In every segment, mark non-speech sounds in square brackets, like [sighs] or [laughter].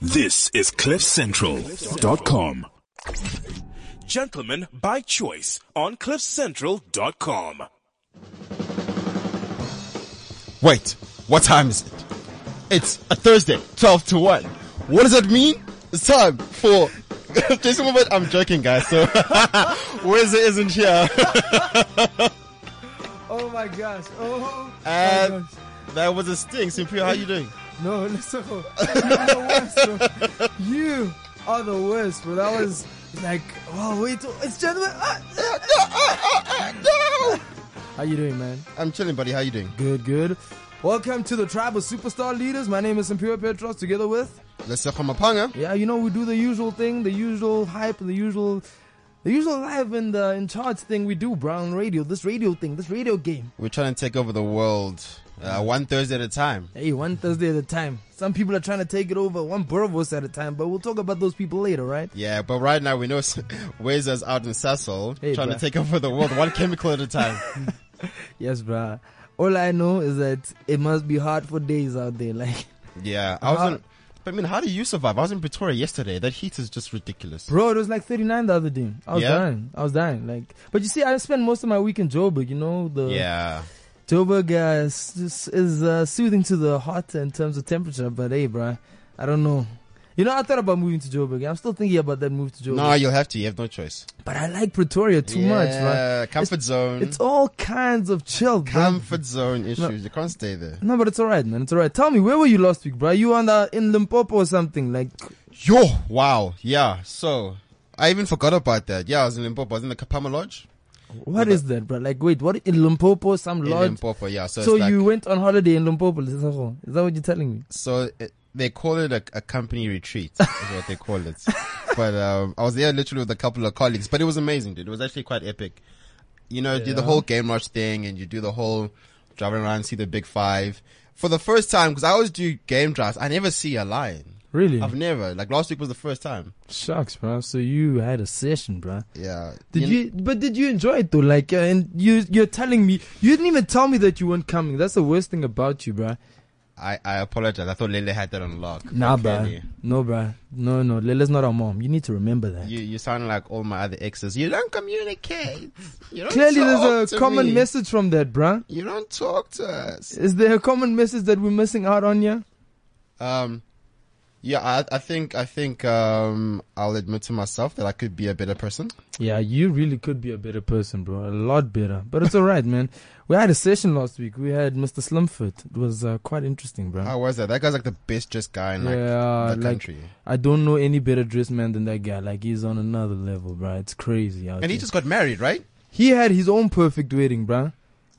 This is CliffCentral.com. Gentlemen by choice on CliffCentral.com. Wait, what time is it? It's a Thursday, 12 to 1. What does that mean? It's time for [laughs] Jason Moment. I'm joking, guys. So, [laughs] Wednesday isn't here. [laughs] Oh my gosh. Oh, oh my And gosh. that was a sting. Simply, how you doing? No, [laughs] listen. You're the worst. You are the worst, bro. That was like, oh, wait. It's gentlemen. Ah, ah, ah, no. How you doing, man? I'm chilling, buddy. How you doing? Good, good. Welcome to the Tribe of Superstar Leaders. My name is Imperial Petros together with, Lesego Mapanga. yeah, you know, we do the usual thing, the usual hype, the usual, the usual live and uh, in charge thing we do, Brown radio. This radio thing, this radio game. We're trying to take over the world uh, one Thursday at a time. Hey, one Thursday at a time. Some people are trying to take it over one boerewors at a time, but we'll talk about those people later, right? Yeah, but right now we know Waze's [laughs] out in Sasol Hey, trying bruh. to take over the world one chemical at a time. [laughs] Yes, bruh. All I know is that it must be hard for days out there. [laughs] Like, Yeah, I was How- in, but I mean, how do you survive? I was in Pretoria yesterday. That heat is just ridiculous. bro, it was like 39 the other day. I was Yeah? dying. I was dying. Like, but you see, I spend most of my week in Joburg. You know, the Yeah, Joburg uh, is, is uh, soothing to the heart in terms of temperature. But hey, bruh, I don't know. You know, I thought about moving to Joburg. I'm still thinking about that move to Joburg. no, you'll have to. You have no choice. but I like Pretoria too much, bruh. Yeah, comfort zone. It's all kinds of chill, bruh. comfort zone issues. You can't stay there. No, but it's alright, man. It's alright. Tell me, where were you last week, bro? You on the in Limpopo or something? Like, Yo, wow, yeah. So I even forgot about that. Yeah, I was in Limpopo. I was in the Kapama Lodge. What Yeah, is that, bro? Like, wait, what in Limpopo? Some In lodge? Limpopo, yeah. So, So it's like, you went on holiday in Limpopo? Is that what you're telling me? so it, they call it a, a company retreat. is what they call it. [laughs] but um, I was there literally with a couple of colleagues. But it was amazing, dude. It was actually quite epic. You know, do the whole game rush thing, and you do the whole driving around, see the big five. For the first time, because I always do game drives, I never see a lion. Really? I've never. Like last week was the first time. Shucks, bro. So you had a session, bro. Yeah. Did you? But did you enjoy it though? Like, uh, and you you're telling me you didn't even tell me that you weren't coming. That's the worst thing about you, bro. I, I apologize. I thought Lele had that on lock. Nah, bro. Clearly. No, bro. No, no. Lela's not our mom. You need to remember that. You you sound like all my other exes. You don't communicate. You don't Clearly, there's a common me. message from that, bruh. You don't talk to us. Is there a common message that we're missing out on here? Um, yeah, I I think I think um I'll admit to myself that I could be a better person. Yeah, you really could be a better person, bro. A lot better. But it's alright, [laughs] man. We had a session last week. We had Mr. Slimfoot. It was uh, quite interesting, bro. How was that? That guy's like the best dressed guy in like yeah, the like country, I don't know any better dressed man than that guy. Like he's on another level, bro. It's crazy and he there. just got married, right? he had his own perfect wedding, bro.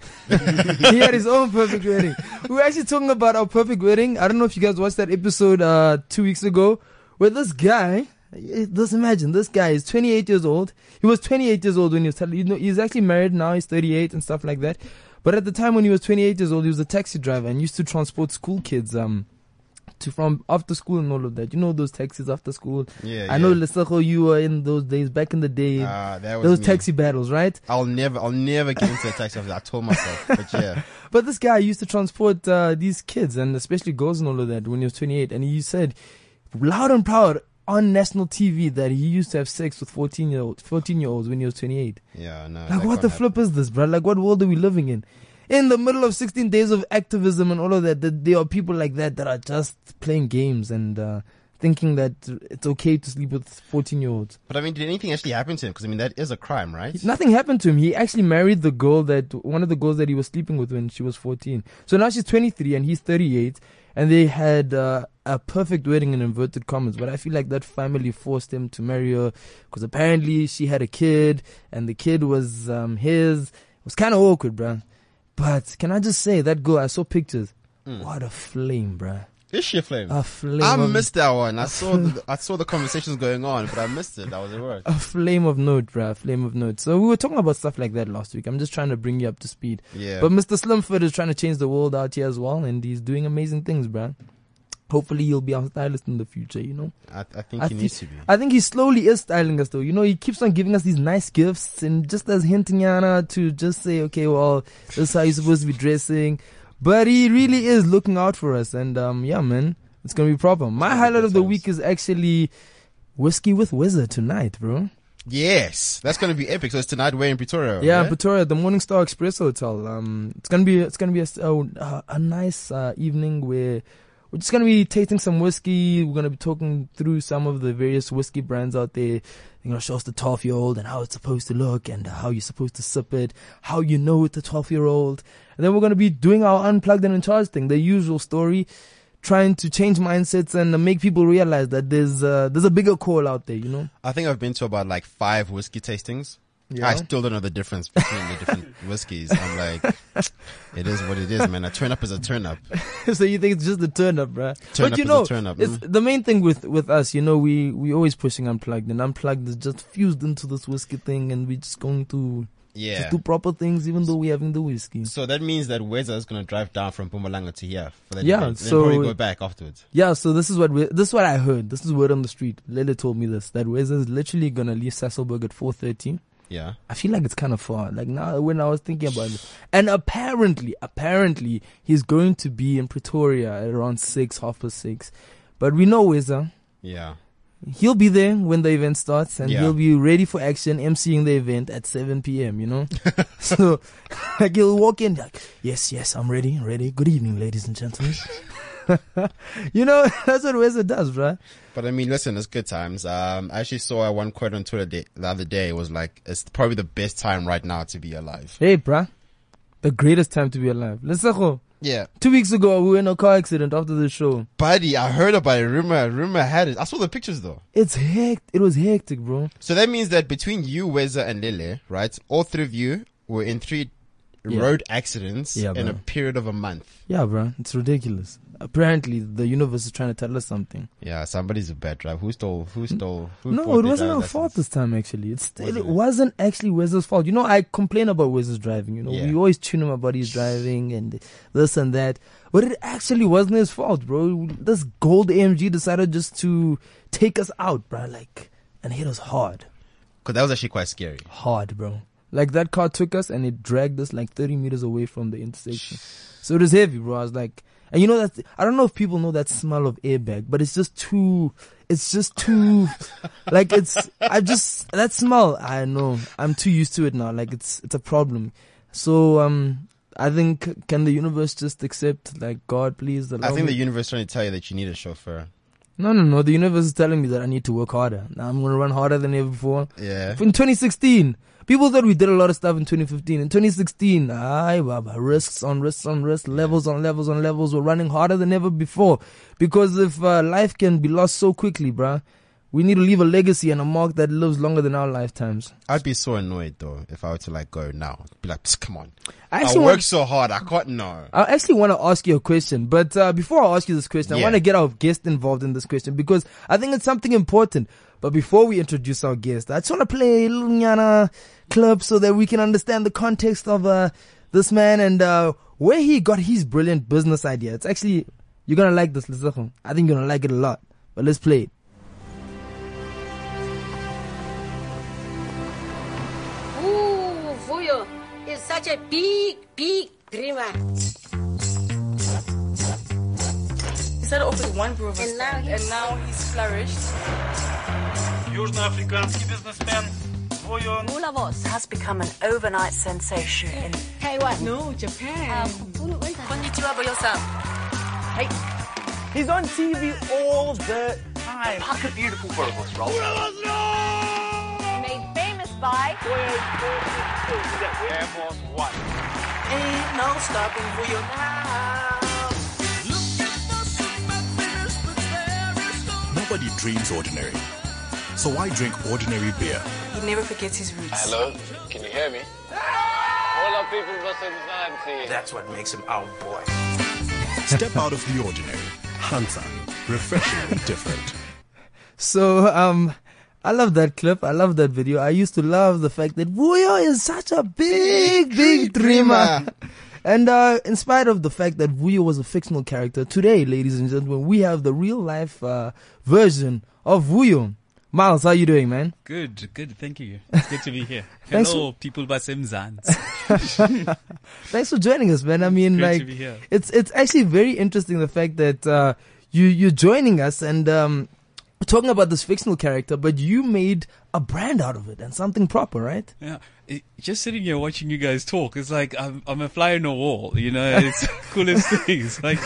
[laughs] he had his own perfect wedding. We were actually talking about our perfect wedding. I don't know if you guys watched that episode uh, two weeks ago, where this guy. Just imagine this guy is 28 years old. He was 28 years old when he was you know he's actually married now. He's 38 and stuff like that. But at the time when he was 28 years old, he was a taxi driver and used to transport school kids um to from after school and all of that. You know those taxis after school. Yeah, I know yeah. Lesego, you were in those days back in the day. Ah, that was those me. taxi battles, right? I'll never, I'll never get into a taxi. I told myself, but yeah, [laughs] But this guy used to transport uh, these kids and especially girls and all of that when he was 28. And he said loud and proud on national TV that he used to have sex with 14 year olds, 14 year olds when he was 28. yeah, no. Like, what the can't flip is this, bro? Like, what world are we living in? In the middle of 16 days of activism and all of that, that there are people like that that are just playing games and uh, thinking that it's okay to sleep with 14 year olds. But I mean, did anything actually happen to him? Because I mean, that is a crime, right? Nothing happened to him. He actually married the girl that one of the girls that he was sleeping with when she was 14. So now she's 23 and he's 38, and they had uh, a perfect wedding in inverted commas. But I feel like that family forced him to marry her because apparently she had a kid and the kid was um, his. It was kind of awkward, bruh. But can I just say that girl? I saw pictures. Hmm. What a flame, bruh. Is she a flame? A flame. I of- missed that one. I [laughs] saw the, I saw the conversations going on, but I missed it. That was at work. a flame of note, bruh. A flame of note. So we were talking about stuff like that last week. I'm just trying to bring you up to speed. Yeah. But Mr. Slimfoot is trying to change the world out here as well, and he's doing amazing things, bruh. Hopefully, he'll be our stylist in the future, you know? I, I think I he thi- needs to be. I think he slowly is styling us, though. You know, he keeps on giving us these nice gifts, and just as hinting Yana to just say, okay, well, this is how you're supposed to be dressing. But he really is looking out for us, and um, yeah, man. It's gonna be proper. My highlight of the week is actually whiskey with Wizard tonight, bro. Yes, that's gonna be epic. So it's tonight. We're in Pretoria. Yeah, right? Pretoria, the Morning Star Express Hotel. Um, it's gonna be it's gonna be a a nice uh, evening where we're just gonna be tasting some whiskey. We're gonna be talking through some of the various whiskey brands out there. They're gonna show us the twelve year old and how it's supposed to look and how you're supposed to sip it, how you know it's a twelve year old, and then we're gonna be doing our unplugged and in charge thing, the usual story. Trying to change mindsets and make people realize that there's uh, there's a bigger call out there, you know. I think I've been to about like five whiskey tastings. I still don't know the difference between the different [laughs] whiskeys. I'm like, it is what it is, man. A turn up is a turn up. [laughs] so you think it's just the turn up, bruh? Turn but up you is know, a turn up. it's mm. the main thing with with us. You know, we we always pushing unplugged, and unplugged is just fused into this whiskey thing, and we're just going to Yeah. just do proper things, even though we're having the whiskey. So that means that Weza is gonna drive down from Mpumalanga to here for that Yeah, event, and so- probably go back afterwards. Yeah, so this is what we, this is what I heard. This is word on the street. Lele told me this that Weza is literally gonna leave Sasolburg at four thirty. Yeah. I feel like it's kind of far. Like now, when I was thinking about it, and apparently, apparently, he's going to be in Pretoria at around six, half past six. But we know Weza. Yeah. He'll be there when the event starts and Yeah. he'll be ready for action, emceeing the event at 7 p.m., you know? [laughs] so, [laughs] like, he'll walk in, like, yes, yes, I'm ready, ready. Good evening, ladies and gentlemen. [laughs] you know, [laughs] that's what Weza does, bro. But I mean, listen, it's good times. Um, I actually saw one quote on Twitter the, the other day. It was like, it's probably the best time right now to be alive. Hey, bruh. The greatest time to be alive. Let's go. Yeah. Two weeks ago, we were in a car accident after the show. Buddy, I heard about it. Rumor, rumor had it. I saw the pictures though. It's hectic. It was hectic, bro. So that means that between you, Weza, and Lele, right? All three of you were in three Yeah. road accidents Yeah, in a period of a month. Yeah, bro. It's ridiculous. Apparently, the universe is trying to tell us something. Yeah, somebody's a bad driver. Who stole? Who stole? Who No, it wasn't our fault this time. Actually, it's it Wasn't it? wasn't actually Wez's fault. You know, I complain about Wez's driving. You know, we always tune him about his driving and this and that, but it actually wasn't his fault, bro. This gold AMG decided just to take us out, bro. Like, and hit us hard, Cause that was actually quite scary. hard, bro. Like that car took us and it dragged us like 30 meters away from the intersection. So it was heavy, bro. I was like, and you know that I don't know if people know that smell of airbag, but it's just too. It's just too, [laughs] like it's. I just that smell. I know. I'm too used to it now. Like it's it's a problem. So um, I think can the universe just accept like God, please? I think me- the universe is trying to tell you that you need a chauffeur. no, no, no. The universe is telling me that I need to work harder. Now I'm gonna run harder than ever before. Yeah. In 2016, people thought we did a lot of stuff in 2015. In 2016, aye, baba, risks on risks on risks, levels on levels on levels. We're running harder than ever before. Because if uh, life can be lost so quickly, bruh, we need to leave a legacy and a mark that lives longer than our lifetimes. I'd be so annoyed though if I were to like go now. Be like, come on. I I, work want, so hard. I can't know. I actually want to ask you a question, but uh, before I ask you this question, I want to get our guest involved in this question because I think it's something important. But before we introduce our guest, I just want to play a little nyana clip so that we can understand the context of uh, this man and uh, where he got his brilliant business idea. It's actually you're gonna like this. I think you're gonna like it a lot. But let's play it. is such a big, big dreamer. He started off with one brew of a And now stand, he's- and now he's flourished. Южноафриканский бизнесмен Войон Mulavos has become an overnight sensation in Taiwan. No, Japan. Konnichiwa, Boyo-san. Hey, he's on TV all the time. Fuck a beautiful photos, bro. Made famous by Air Force One. Ain't no stopping Vuyo now. Nobody dreams ordinary. So why drink ordinary beer? He never forgets his roots. Hello, can you hear me? All our people must have That's what makes him our boy. Step out of the ordinary. Hunter. Refreshingly different. So um I love that clip. I love that video. I used to love the fact that Vuyo is such a big, big dreamer. [laughs] And uh, in spite of the fact that Vuyo was a fictional character, today, ladies and gentlemen, we have the real life uh, version of Vuyo. Miles, how you doing, man? Good, good. Thank you. It's [laughs] good to be here. Thanks Hello, people by Simzans. [laughs] Thanks for joining us, man. I mean, Great like, to be here. it's it's actually very interesting the fact that uh, you you're joining us and um, we're talking about this fictional character, but you made a brand out of it and something proper, right? Yeah, it, just sitting here watching you guys talk, it's like I'm I'm a fly on a wall. You know, [laughs] it's coolest things. Like,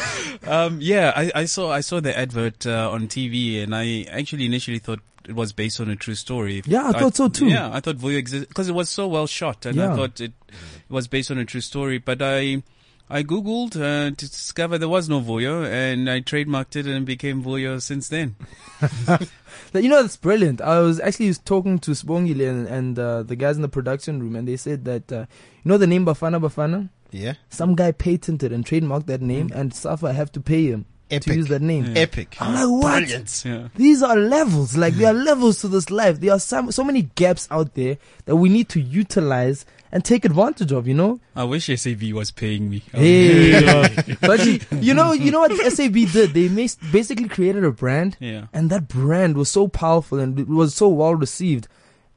um, yeah, I, I saw I saw the advert uh, on TV, and I actually initially thought it was based on a true story. Yeah, I thought so too. Yeah, I thought Vuyo existed because it was so well shot, and Yeah. I thought it, it was based on a true story. But I. I googled uh, to discover there was no Vuyo, and I trademarked it and became Vuyo since then. [laughs] You know, that's brilliant. I was actually talking to Spongile and, and uh, the guys in the production room, and they said that, uh, you know, the name Bafana Bafana? Yeah. Some guy patented and trademarked that name, and Safa have to pay him to Epic. use that name. Epic. I'm like, what? Brilliant. Yeah. These are levels. Like, there are levels to this life. There are some, so many gaps out there that we need to utilize and take advantage of, you know? I wish SAB was paying me. Hey, [laughs] but you, you know, you know what SAB did? They mas- basically created a brand, Yeah. and that brand was so powerful and it was so well received,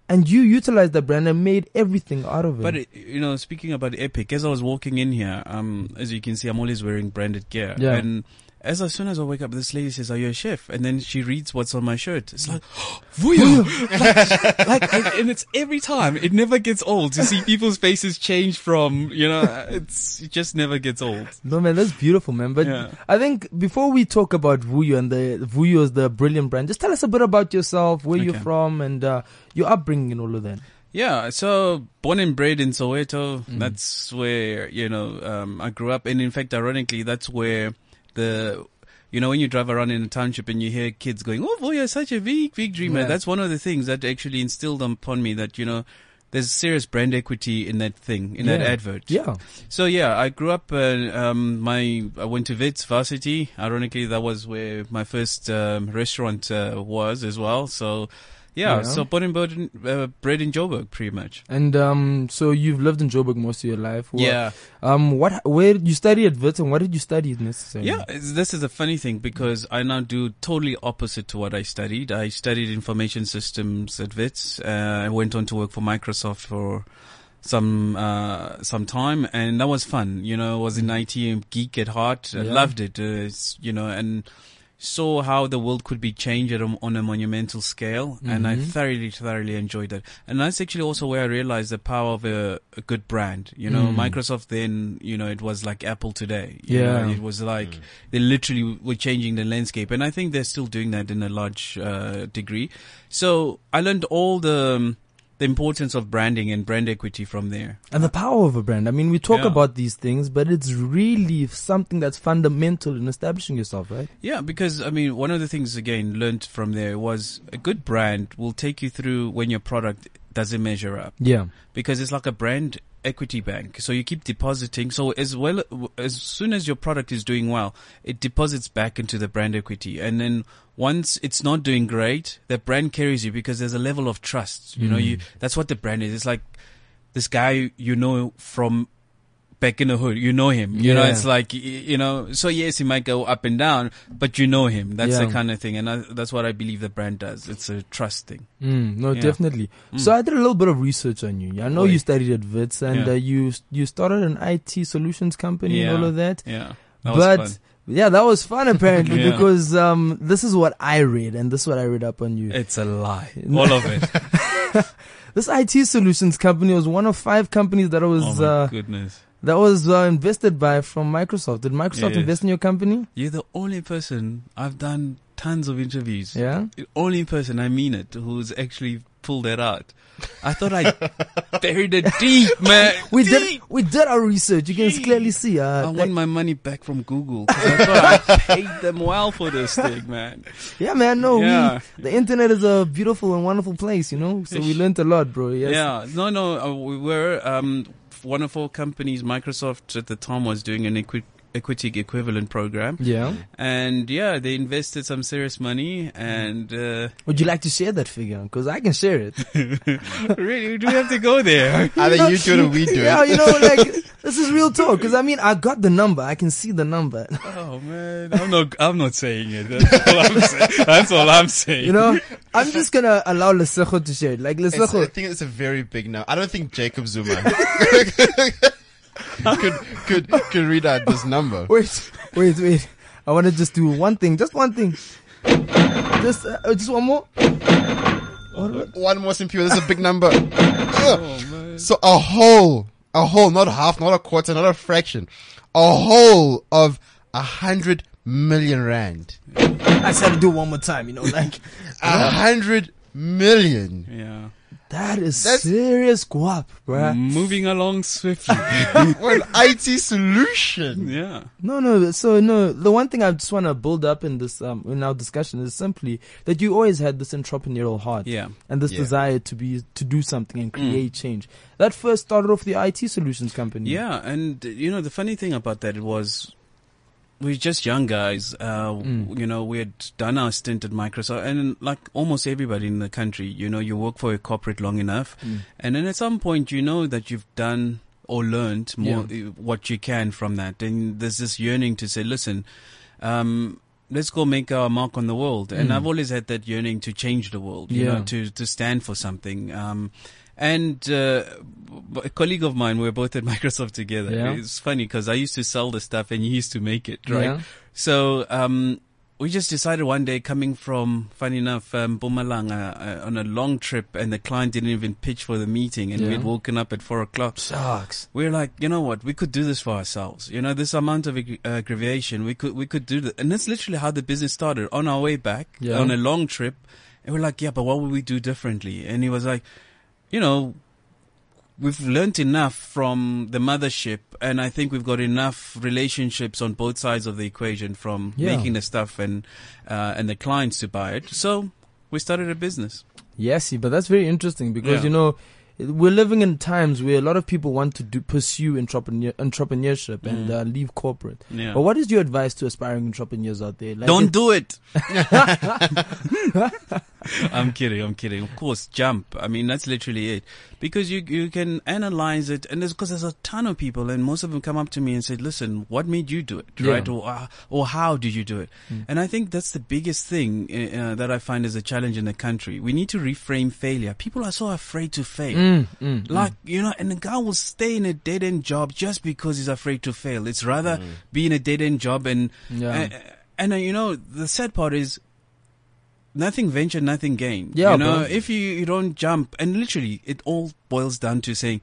and you utilized that brand and made everything out of it. But you know, speaking about Epic, as I was walking in here, um, as you can see, I'm always wearing branded gear. Yeah. And as as soon as I wake up, this lady says, "Are you a chef?" And then she reads what's on my shirt. It's like, [gasps] Vuyo, [laughs] like, like and, and it's every time. It never gets old to see people's faces change from, you know, it's it just never gets old. no man, that's beautiful, man. But Yeah. I think before we talk about Vuyo and the Vuyo is the brilliant brand, just tell us a bit about yourself, where you're from, and uh, your upbringing and all of that. Yeah, so born and bred in Soweto. That's where you know um, I grew up, and in fact, ironically, that's where the you know when you drive around in a township and you hear kids going, "Oh, boy, you're such a big, big dreamer." Yeah. That's one of the things that actually instilled upon me that you know there's serious brand equity in that thing, in that advert. Yeah. So yeah, I grew up. Uh, um, my I went to Wits Varsity. Ironically, that was where my first um, restaurant uh, was as well. So yeah, Yeah. so born and bred in, uh, bred in Joburg, pretty much. And um, so you've lived in Joburg most of your life. What- Yeah, Um, what? Where did you studied at Wits and what did you study necessarily? yeah. This is a funny thing because I now do totally opposite to what I studied. I studied information systems at Wits. Uh, I went on to work for Microsoft for some uh, some time, and that was fun. You know, I was an IT geek at heart. I Yeah. loved it. Uh, you know, and saw how the world could be changed at on a monumental scale, and I Mhm. thoroughly, thoroughly enjoyed that. And that's actually also where I realized the power of a, a good brand. You know, Mm. Microsoft then, you know, it was like Apple today. You Yeah. know, it was like they literally were changing the landscape, and I think they're still doing that in a large uh, degree. So I learned all the um, the importance of branding and brand equity from there. And the power of a brand. I mean, we talk Yeah. about these things, but it's really something that's fundamental in establishing yourself, right? Yeah, because I mean, one of the things again learned from there was a good brand will take you through when your product doesn't measure up Yeah. because it's like a brand equity bank. So you keep depositing. So as well, as soon as your product is doing well, it deposits back into the brand equity. And then once it's not doing great, the brand carries you because there's a level of trust. You know, you, mm. that's what the brand is. It's like this guy you know from back in the hood. You know him. You know, it's like, you know, so yes, he might go up and down, but you know him. That's the kind of thing. And I, that's what I believe the brand does. It's a trust thing. Mm, no, Yeah. definitely. So I did a little bit of research on you. I know you studied at Wits and Yeah. uh, you you started an IT solutions company and all of that. Yeah. That but yeah, that was fun apparently [laughs] Yeah. because um, this is what I read and this is what I read up on you. It's a lie. [laughs] All of it. [laughs] This IT solutions company was one of five companies that Oh was my uh, goodness. That was uh, invested by from Microsoft. Did Microsoft Yes. invest in your company? You're the only person I've done tons of interviews. Yeah. The only person I mean it who's actually pulled that out. I thought I [laughs] buried it deep, man. We deep. did we did our research. You can clearly see. I Uh, want my money back from Google. I thought I paid them well for this thing, man. yeah, man. No, Yeah. we, the internet is a beautiful and wonderful place. You know, so we learned a lot, bro. Yes. Yeah, no, no, uh, we were um, our companies. Microsoft at the time was doing an equi- equity equivalent program, Yeah. and yeah, they invested some serious money. And uh, Would you like to share that figure? Because I can share it. [laughs] really, do we have to go there? [laughs] Either you do it or we do yeah, it. you know, like this is real talk. Because I mean, I got the number. I can see the number. [laughs] Oh man, I'm not. I'm not saying it. That's all I'm saying. That's all I'm saying. You know, I'm just gonna allow Lesego to share it. Like It's, I think it's a very big no. I don't think Jacob Zuma [laughs] could could could read out this number. wait, wait, wait. I want to just do one thing, just one thing, just uh, just one more. One more simple. This is a big number. Ugh. So a whole, a whole, not half, not a quarter, not a fraction, a whole of a hundred million rand. I just had to do it one more time, you know, like A hundred million. Yeah. That is That's- serious guap, bruh. Moving along swiftly. [laughs] What an IT solution. yeah. No, no. So no, the one thing I just want to build up in this um in our discussion is simply that you always had this entrepreneurial heart, Yeah. and this Yeah. desire to be to do something and Mm. create change. That first started off the IT solutions company. Yeah, and you know the funny thing about that was we're just young guys. Uh, Mm. You know, we had done our stint at Microsoft, and like almost everybody in the country, you know, you work for a corporate long enough, Mm. and then at some point, you know that you've done or learned more uh, what you can from that, and there's this yearning to say, listen. Um, Let's go make our mark on the world, and Mm. I've always had that yearning to change the world, you Yeah. know, to to stand for something. Um, and uh, a colleague of mine, we are both at [laughs] Microsoft together. Yeah. It's funny because I used to sell the stuff and he used to make it, right? Yeah. So um, we just decided one day, coming from, funny enough, um, Mpumalanga uh, on a long trip, and the client didn't even pitch for the meeting, and we'd woken up at four o'clock. Sucks. We're like, you know what? We could do this for ourselves. You know, this amount of ag- aggravation, we could we could do that, and that's literally how the business started. On our way back, Yeah. on a long trip, and we're like, yeah, but what would we do differently? And he was like, you know, we've learned enough from the mothership, and I think we've got enough relationships on both sides of the equation from Yeah. making the stuff and uh, and the clients to buy it. So we started a business. Yes, but that's very interesting because Yeah. you know we're living in times where a lot of people want to do, pursue entrepreneur, entrepreneurship and Mm. uh, leave corporate. Yeah. But what is your advice to aspiring entrepreneurs out there? Like Don't do it. [laughs] [laughs] I'm kidding. I'm kidding. Of course, jump. I mean, that's literally it. Because you you can analyze it, and because there's a ton of people, and most of them come up to me and say, "Listen, what made you do it, Yeah. right? Or uh, or how did you do it?" And I think that's the biggest thing uh, uh, that I find is a challenge in the country. We need to reframe failure. People are so afraid to fail. Mm, mm, Like, you know, and the guy will stay in a dead end job just because he's afraid to fail. It's rather be in a dead end job and, Yeah. and, and uh, you know, the sad part is nothing venture, nothing gain. Yeah, You know, bro. if you, you don't jump and literally it all boils down to saying,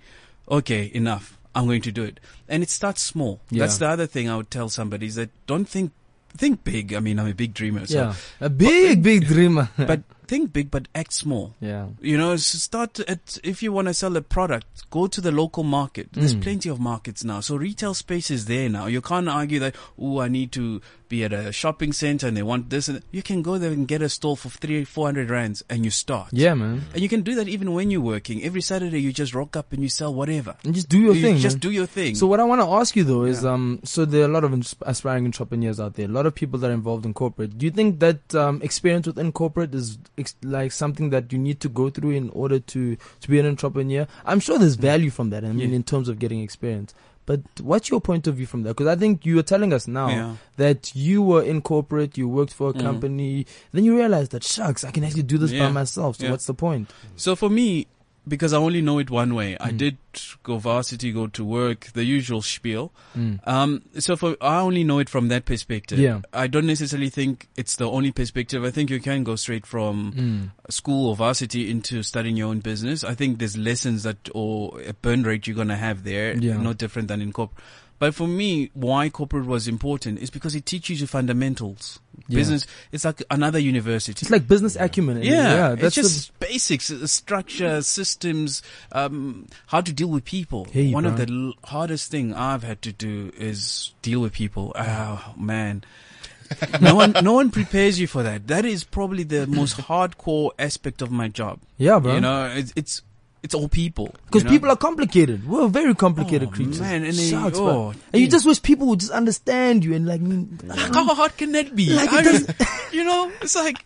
okay, enough. I'm going to do it. And it starts small. Yeah. That's the other thing I would tell somebody is that don't think, think big. I mean, I'm a big dreamer. So, yeah, a big, big dreamer. but think big, but act small. yeah, You know, start at, if you want to sell a product, go to the local market. There's Mm. plenty of markets now. So retail space is there now. You can't argue that, oh, I need to be at a shopping center and they want this and you can go there and get a stall for three, four hundred rands and you start. yeah, man. And you can do that even when you're working. Every Saturday you just rock up and you sell whatever. And just do your you thing. just man. do your thing. So what I want to ask you though is, um, so there are a lot of ins- aspiring entrepreneurs out there, a lot of people that are involved in corporate. Do you think that um, experience within corporate is ex- like something that you need to go through in order to to be an entrepreneur? I'm sure there's value from that. I mean, Yeah. in terms of getting experience. But what's your point of view from that? Because I think you were telling us now Yeah. that you were in corporate, you worked for a Mm. company, then you realized that shucks, I can actually do this by myself. So Yeah. what's the point? So for me, because I only know it one way, I Mm. did go varsity, go to work, the usual spiel. Mm. Um, so for I only know it from that perspective. Yeah. I don't necessarily think it's the only perspective. I think you can go straight from Mm. school or varsity into studying your own business. I think there's lessons that or a burn rate you're gonna have there, Yeah. no different than in corporate. But for me, why corporate was important is because it teaches you fundamentals. Yeah. Business, it's like another university. It's like business acumen. and- Yeah, that's it's the- just basics, uh, structure, systems, um, how to deal with people. Hey, One of the l- hardest thing I've had to do is deal with people. Oh man. [laughs] no one, no one prepares you for that. That is probably the most hardcore aspect of my job. yeah, bro. You know, it's, it's, it's all people. Because you know? people are complicated. We're very complicated Oh, creatures. man, and they- Shucks, oh, and you just wish people would just understand you and like, mean, How hard can that be? Like, it I doesn't- [laughs] [laughs] you know, it's like,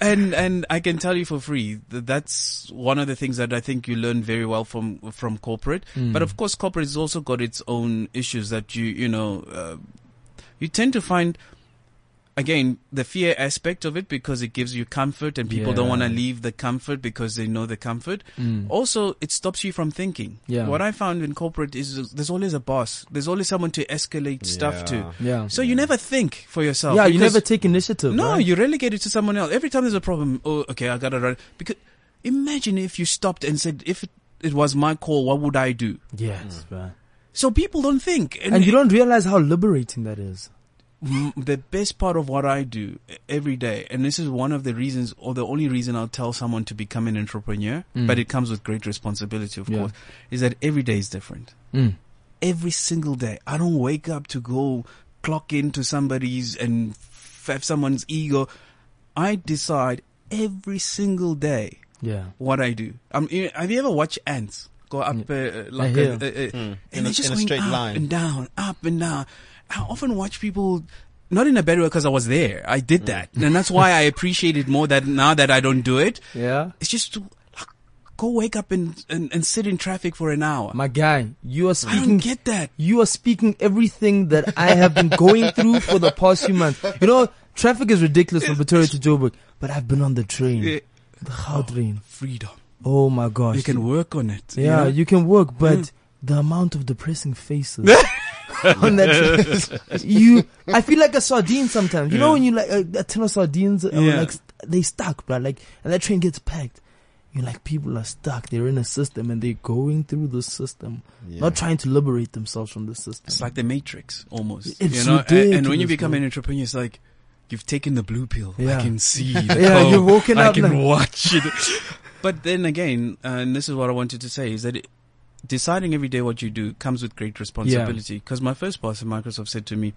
and and I can tell you for free that that's one of the things that I think you learn very well from from corporate. Mm. But of course, corporate has also got its own issues that you you know uh, you tend to find. Again, the fear aspect of it because it gives you comfort and people don't want to leave the comfort because they know the comfort. Mm. Also, it stops you from thinking. Yeah. What I found in corporate is there's always a boss. There's always someone to escalate stuff to. Yeah. Yeah. So you never think for yourself. yeah, you never take initiative. no, right? you relegate it to someone else. Every time there's a problem, oh, okay, I gotta run. Because imagine if you stopped and said, if it, it was my call, what would I do? Yes, mm. right. So people don't think. And you don't realize how liberating that is. M- the best part of what I do every day, and this is one of the reasons, or the only reason I'll tell someone to become an entrepreneur, but it comes with great responsibility, of Mm. Yeah. course, is that every day is different. Mm. Every single day. I don't wake up to go clock into somebody's and f- have someone's ego. I decide every single day Yeah. what I do. Um, you- have you ever watched ants go up uh, like a, a, a- In and a- just in a going straight up line. and down, up and down. I often watch people. Not in a bad way because I was there. I did that, mm. and that's why I appreciate it more that now that I don't do it. Yeah. It's just to like, go wake up and, and, and sit in traffic for an hour. My guy, you are I speaking. don't get that. you are speaking everything that I have been going through for the past few months. You know, traffic is ridiculous from Pretoria to Joburg, but I've been on the train, Yeah. the Gautrain. Freedom. Oh my gosh. You can work on it. you yeah, know? you can work, but mm. the amount of depressing faces [laughs] [laughs] on that train, [laughs] you, I feel like a sardine sometimes. You know when you like a, a tin of sardines, are like they stuck, bro. Like, and that train gets packed. You're like, people are stuck. They're in a system and they're going through the system, Yeah. not trying to liberate themselves from the system. It's like the Matrix almost. It's you know, and, and when you become an entrepreneur, it's like you've taken the blue pill. I can see [laughs] the Yeah, code. you're woken I up can now. watch it. but then again, uh, and this is what I wanted to say is that it, deciding every day what you do comes with great responsibility. Because my first boss at Microsoft said to me,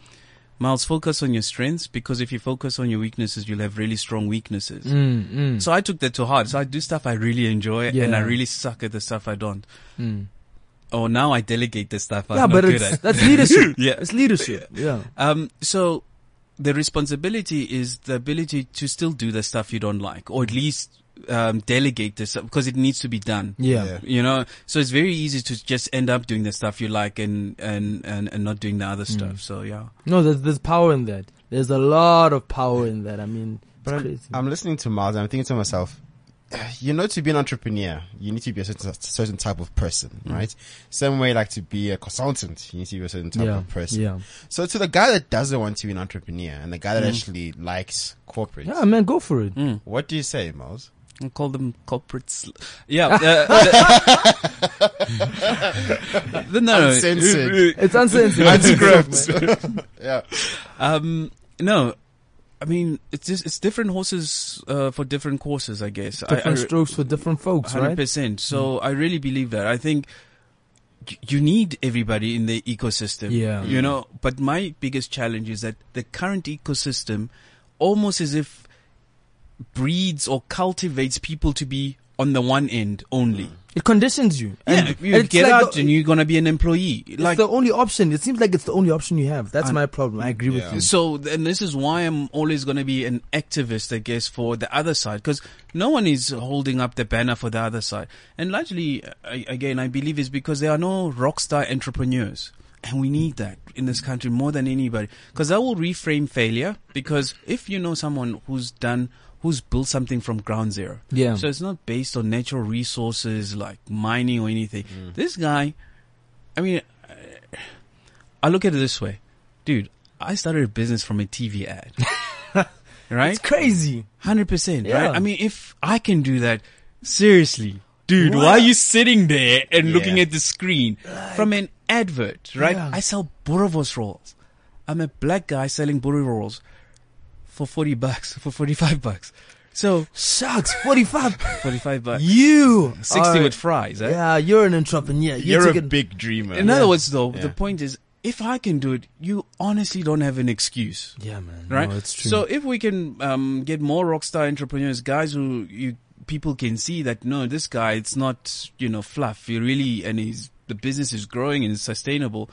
Miles, focus on your strengths because if you focus on your weaknesses, you'll have really strong weaknesses. Mm, mm, So I took that to heart. So I do stuff I really enjoy and I really suck at the stuff I don't. mm. Or now I delegate the stuff I'm Yeah, not but it's, at. that's leadership. [laughs] Yeah. It's leadership. [laughs] Yeah. Um, so the responsibility is the ability to still do the stuff you don't like, or at least um, delegate this because it needs to be done. Yeah. Yeah. You know, so it's very easy to just end up doing the stuff you like and and and, and not doing the other Mm. stuff. So yeah, No, there's, there's power in that. There's a lot of power in that. I mean, it's But I'm. I'm listening to Miles and I'm thinking to myself, you know, to be an entrepreneur, you need to be a certain, certain type of person, Mm. right? Same way, like to be a consultant, you need to be a certain type yeah. of person. Yeah. So to the guy that doesn't want to be an entrepreneur and the guy that actually likes corporate, Yeah, man, go for it. what do you say, Miles? I call them culprits. Yeah. [laughs] Uh, uh, no, no, Uncensored. It's uncensored. Unscripted. yeah. Um, no. I mean, it's just, it's different horses uh, for different courses, I guess. I- Different I, strokes for different folks, Hundred right? percent. So I really believe that. I think you need everybody in the ecosystem. Yeah. You know, but my biggest challenge is that the current ecosystem, almost as if breeds or cultivates people to be on the one end only. It conditions you. Yeah, And you it's get like out the- and you're gonna be an employee. It's Like the only option. It seems like it's the only option you have. That's And- my problem. I agree Yeah. with you. So, and this is why I'm always going to be an activist, I guess, for the other side, because no one is holding up the banner for the other side. And largely, I, again, I believe is because there are no rock star entrepreneurs. And we need that in this country more than anybody. Because that will reframe failure. Because if you know someone who's done, who's built something from ground zero. Yeah. So it's not based on natural resources like mining or anything. Mm. This guy, I mean, I look at it this way, dude. I started a business from a TV ad, [laughs] right? It's crazy. Hundred percent, Yeah. right? I mean, if I can do that, seriously, dude, why are you sitting there and looking at the screen from an advert, right? Yeah. I sell boerewors rolls. I'm a black guy selling boerewors rolls for forty bucks, [laughs] for forty-five bucks. So Shucks, 45. [laughs] forty-five bucks, you. sixty are- with fries. Eh? Yeah, you're an entrepreneur. You You're took a big dreamer. In other words, though, Yeah. the point is, if I can do it, you honestly don't have an excuse. Yeah, man. right? No, it's true. So if we can um, get more rockstar entrepreneurs, guys who you people can see that no, this guy it's not you know fluff. He really and he's the business is growing and it's sustainable.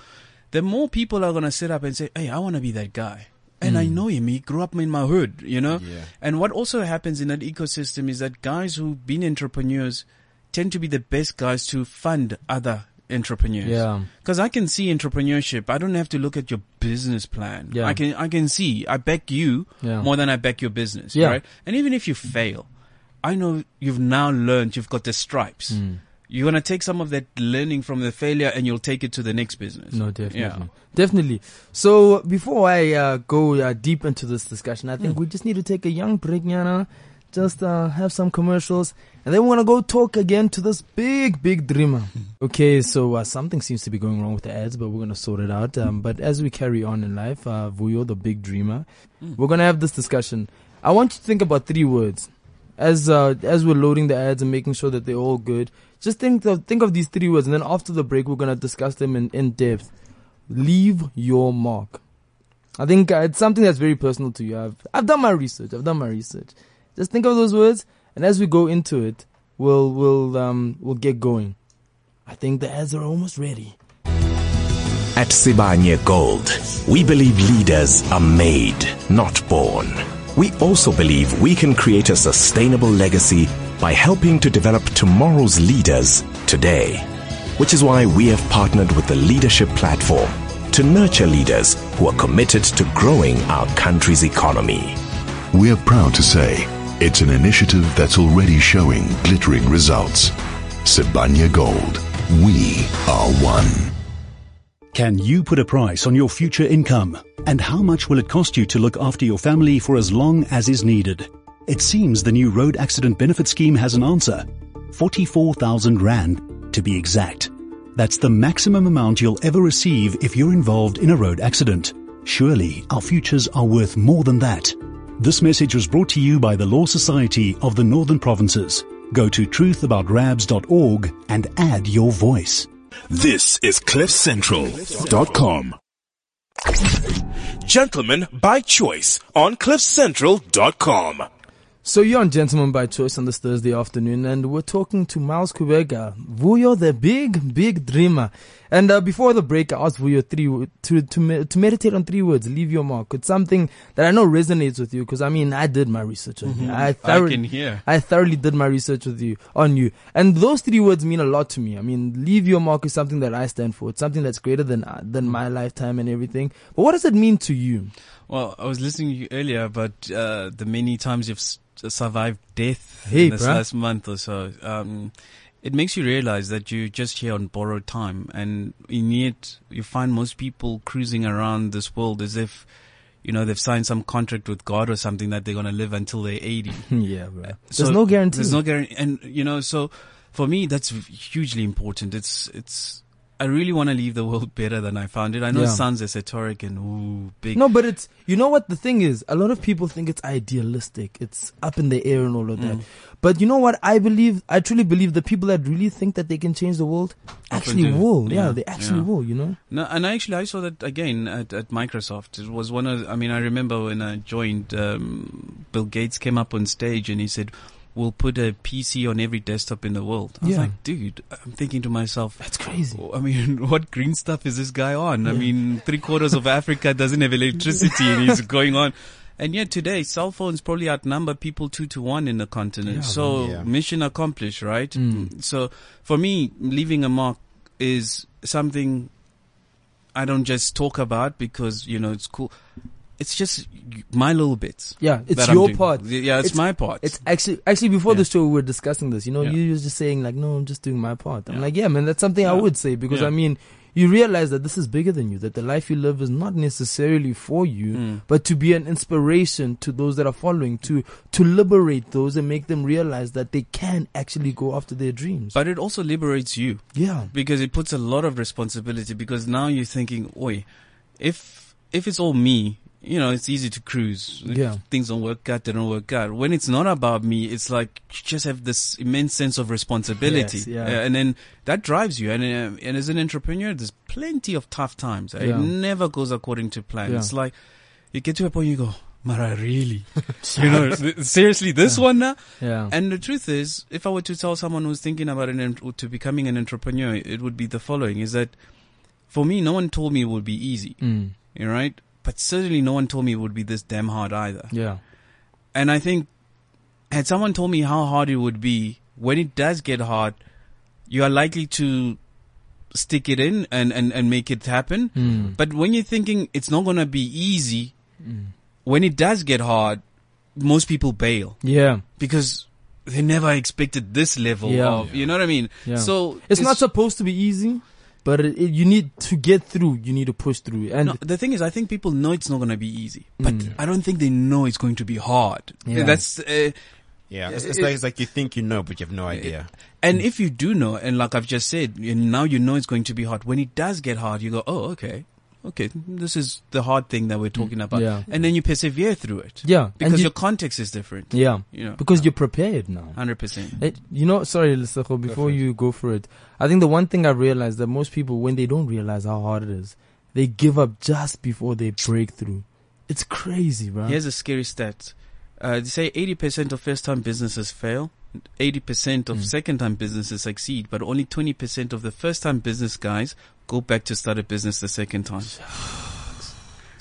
The more people are gonna sit up and say, "Hey, I want to be that guy." And I know him. He grew up in my hood, you know. Yeah. And what also happens in that ecosystem is that guys who've been entrepreneurs tend to be the best guys to fund other entrepreneurs. Yeah. Because I can see entrepreneurship. I don't have to look at your business plan. Yeah. I can I can see. I back you Yeah. more than I back your business. Yeah. Right. And even if you fail, I know you've now learned. You've got the stripes. Hmm. You're gonna take some of that learning from the failure and you'll take it to the next business. No, definitely. Yeah. Definitely. So before I uh, go uh, deep into this discussion, I think we just need to take a young break, Nyana. Just uh, have some commercials, and then we're gonna go talk again to this big, big dreamer. okay, so uh, something seems to be going wrong with the ads, but we're gonna sort it out. Um, but as we carry on in life, uh, Vuyo, the big dreamer, we're gonna have this discussion. I want you to think about three words as uh, as we're loading the ads and making sure that they're all good. Just think of think of these three words, and then after the break, we're gonna discuss them in, in depth. Leave your mark. I think uh, it's something that's very personal to you. I've I've done my research. I've done my research. Just think of those words, and as we go into it, we'll we'll um we'll get going. I think the ads are almost ready. At Sibanye Gold, we believe leaders are made, not born. We also believe we can create a sustainable legacy by helping to develop tomorrow's leaders today. Which is why we have partnered with the Leadership Platform to nurture leaders who are committed to growing our country's economy. We're proud to say it's an initiative that's already showing glittering results. Sibanye Gold. We are one. Can you put a price on your future income? And how much will it cost you to look after your family for as long as is needed? It seems the new Road Accident Benefit Scheme has an answer. 44,000 Rand to be exact. That's the maximum amount you'll ever receive if you're involved in a road accident. Surely our futures are worth more than that. This message was brought to you by the Law Society of the Northern Provinces. Go to truthaboutrabs.org and add your voice. This is CliffCentral.com. Gentlemen by choice on CliffCentral.com. So you're on Gentleman by Choice on this Thursday afternoon, and we're talking to Miles Kubheka, Vuyo, the big, big dreamer. And uh, before the break, I asked Vuyo three to to me- to meditate on three words. Leave your mark. It's something that I know resonates with you because I mean I did my research on you. Mhm. I I thoroughly, can hear. I thoroughly did my research with you on you, and those three words mean a lot to me. I mean, leave your mark is something that I stand for. It's something that's greater than uh, than my lifetime and everything. But what does it mean to you? Well, I was listening to you earlier about uh, the many times you've survived death Hey, in this bruh. last month or so. Um, it makes you realize that you're just here on borrowed time, and in yet you find most people cruising around this world as if, you know, they've signed some contract with God or something that they're gonna live until they're 80. [laughs] yeah, bro. There's no guarantee. There's no guarantee, and you know, so for me, that's hugely important. It's it's. I really want to leave the world better than I found it. I know Yeah. it sounds esoteric and ooh big. No, but it's you know what the thing is. A lot of people think it's idealistic. It's up in the air and all of that. Mm. But you know what? I believe. I truly believe the people that really think that they can change the world actually do. will. Yeah, they actually yeah. will. You know. No, and actually, I saw that again at, at Microsoft. It was one of. I mean, I remember when I joined, um, Bill Gates came up on stage and he said, "We'll put a PC on every desktop in the world." I was Yeah. like, "Dude," I'm thinking to myself, "That's crazy." I mean, [laughs] what green stuff is this guy on? I mean, three quarters of Africa doesn't have electricity, and he's [laughs] going on. And yet today, cell phones probably outnumber people two to one in the continent. Yeah, so yeah. mission accomplished, right? Mm. So for me, leaving a mark is something I don't just talk about because you know it's cool. It's just my little bits. Yeah, it's your part. Yeah, it's, my part. It's actually actually before Yeah. the show we were discussing this. You know, Yeah. you were just saying like, no, I'm just doing my part. I'm Yeah. like, yeah, man, that's something I would say because. I mean, you realize that this is bigger than you. That the life you live is not necessarily for you, Mm. but to be an inspiration to those that are following, to to liberate those and make them realize that they can actually go after their dreams. But it also liberates you. Yeah. Because it puts a lot of responsibility because now you're thinking, oi, if, if it's all me, you know, it's easy to cruise. If Yeah. things don't work out, they don't work out. When it's not about me, it's like you just have this immense sense of responsibility. Yes, yeah. Uh, and then that drives you. And, uh, and as an entrepreneur, there's plenty of tough times. Yeah. It never goes according to plan. Yeah. It's like, you get to a point you go, Mara, really? [laughs] you know, seriously, this Yeah. one now? Yeah. And the truth is, if I were to tell someone who's thinking about an, to becoming an entrepreneur, it would be the following: is that for me, no one told me it would be easy. Mm. You're right? But certainly, no one told me it would be this damn hard either. Yeah. And I think, had someone told me how hard it would be when it does get hard, you are likely to stick it in and, and, and make it happen. Mm. But when you're thinking it's not going to be easy, Mm. when it does get hard, most people bail. Yeah. Because they never expected this level Yeah. of, you know what I mean? Yeah. So it's, not supposed to be easy, but it, it- you need to get through. You need to push through. And No, the thing is, I think people know it's not going to be easy, but Mm. I don't think they know it's going to be hard. Yeah. That's uh, Yeah, it's, it's it- like it's like you think you know, but you have no idea. And if you do know, and like I've just said, now you know it's going to be hard. When it does get hard, you go, oh, okay. Okay, this is the hard thing that we're talking about. yeah. And then you persevere through it. Yeah, Because you- your context is different. Yeah, You know. because you're prepared now. 100%. It- you know, sorry, Lesego, before you go for it, I think the one thing I realized that most people, when they don't realize how hard it is, they give up just before they break through. It's crazy, bro. Here's a scary stat. Uh, they say 80% of first-time businesses fail. 80% Hmm. of second-time businesses succeed, but only 20% of the first-time business guys go back to start a business the second time. [sighs]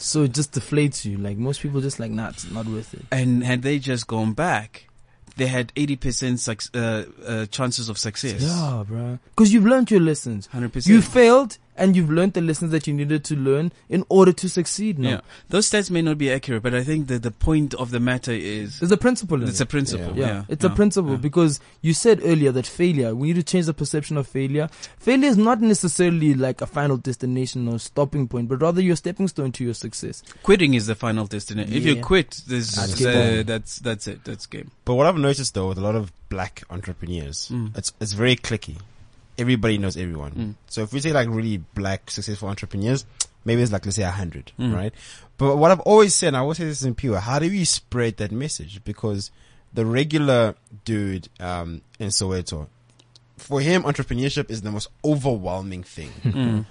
So it just deflates you. Like most people just like, nah, it's not worth it. And had they just gone back, they had 80% suc- uh, uh, chances of success. Yeah, bro. Because you've learned your lessons. 100%. You failed and you've learned the lessons that you needed to learn in order to succeed now. Yeah, those stats may not be accurate, but I think that the point of the matter is it's a principle It's it. a principle. Yeah, Yeah, it's yeah, a principle because you said earlier that failure, we need to change the perception of failure. Failure is not necessarily like a final destination or stopping point, but rather your stepping stone to your success. Quitting is the final destination. If you quit, there's That's uh, that's that's it. That's game. But what I've noticed though with a lot of black entrepreneurs, Mm. it's it's very cliquey. Everybody knows everyone. Mm. So if we say like really black successful entrepreneurs, maybe it's like let's say a hundred, Mm. right? But what I've always said, and I always say this in pure, how do we spread that message? Because the regular dude um, in Soweto, for him, entrepreneurship is the most overwhelming thing. [laughs] Mm.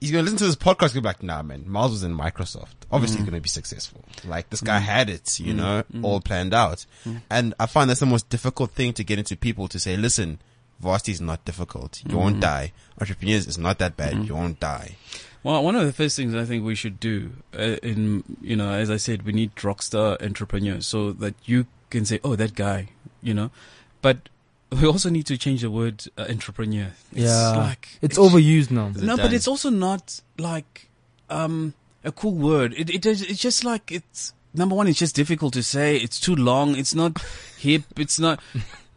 He's gonna listen to this podcast and be like, nah, man, Miles was in Microsoft. Obviously, he's Mm. gonna be successful. Like, this guy Mm. had it, you Mm. know, all planned out. And I find that's the most difficult thing to get into people to say, listen, varsity is not difficult. You won't Mm. die. Entrepreneurs is not that bad. Mm. You won't die. Well, one of the first things I think we should do, uh, in you know, as I said, we need rockstar entrepreneurs so that you can say, "Oh, that guy," you know. But we also need to change the word uh, entrepreneur. It's Yeah. like It's overused now. No, but it's also not like um, a cool word. It, it is. It's just like it's number one. It's just difficult to say. It's too long. It's not hip. It's not.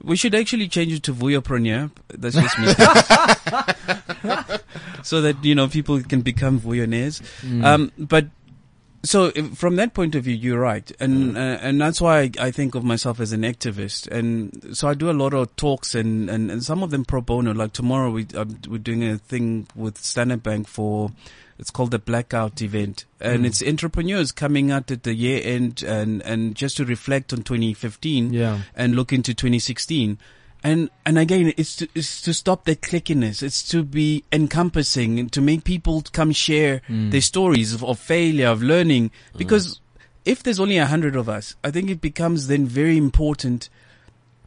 We should actually change it to voyopreneur. That's just me. [laughs] so that you know people can become voyeurs. Mm. Um, but so if, from that point of view, you're right, and uh, and that's why I, I think of myself as an activist, and so I do a lot of talks, and, and, and some of them pro bono. Like tomorrow, we um, we're doing a thing with Standard Bank for. It's called the blackout event, and Mm. it's entrepreneurs coming out at the year end, and and just to reflect on 2015, Yeah. and look into 2016. And and again, it's to, it's to stop the clickiness. It's to be encompassing and to make people come share Mm. their stories of, of failure, of learning. Because if there's only a hundred of us, I think it becomes then very important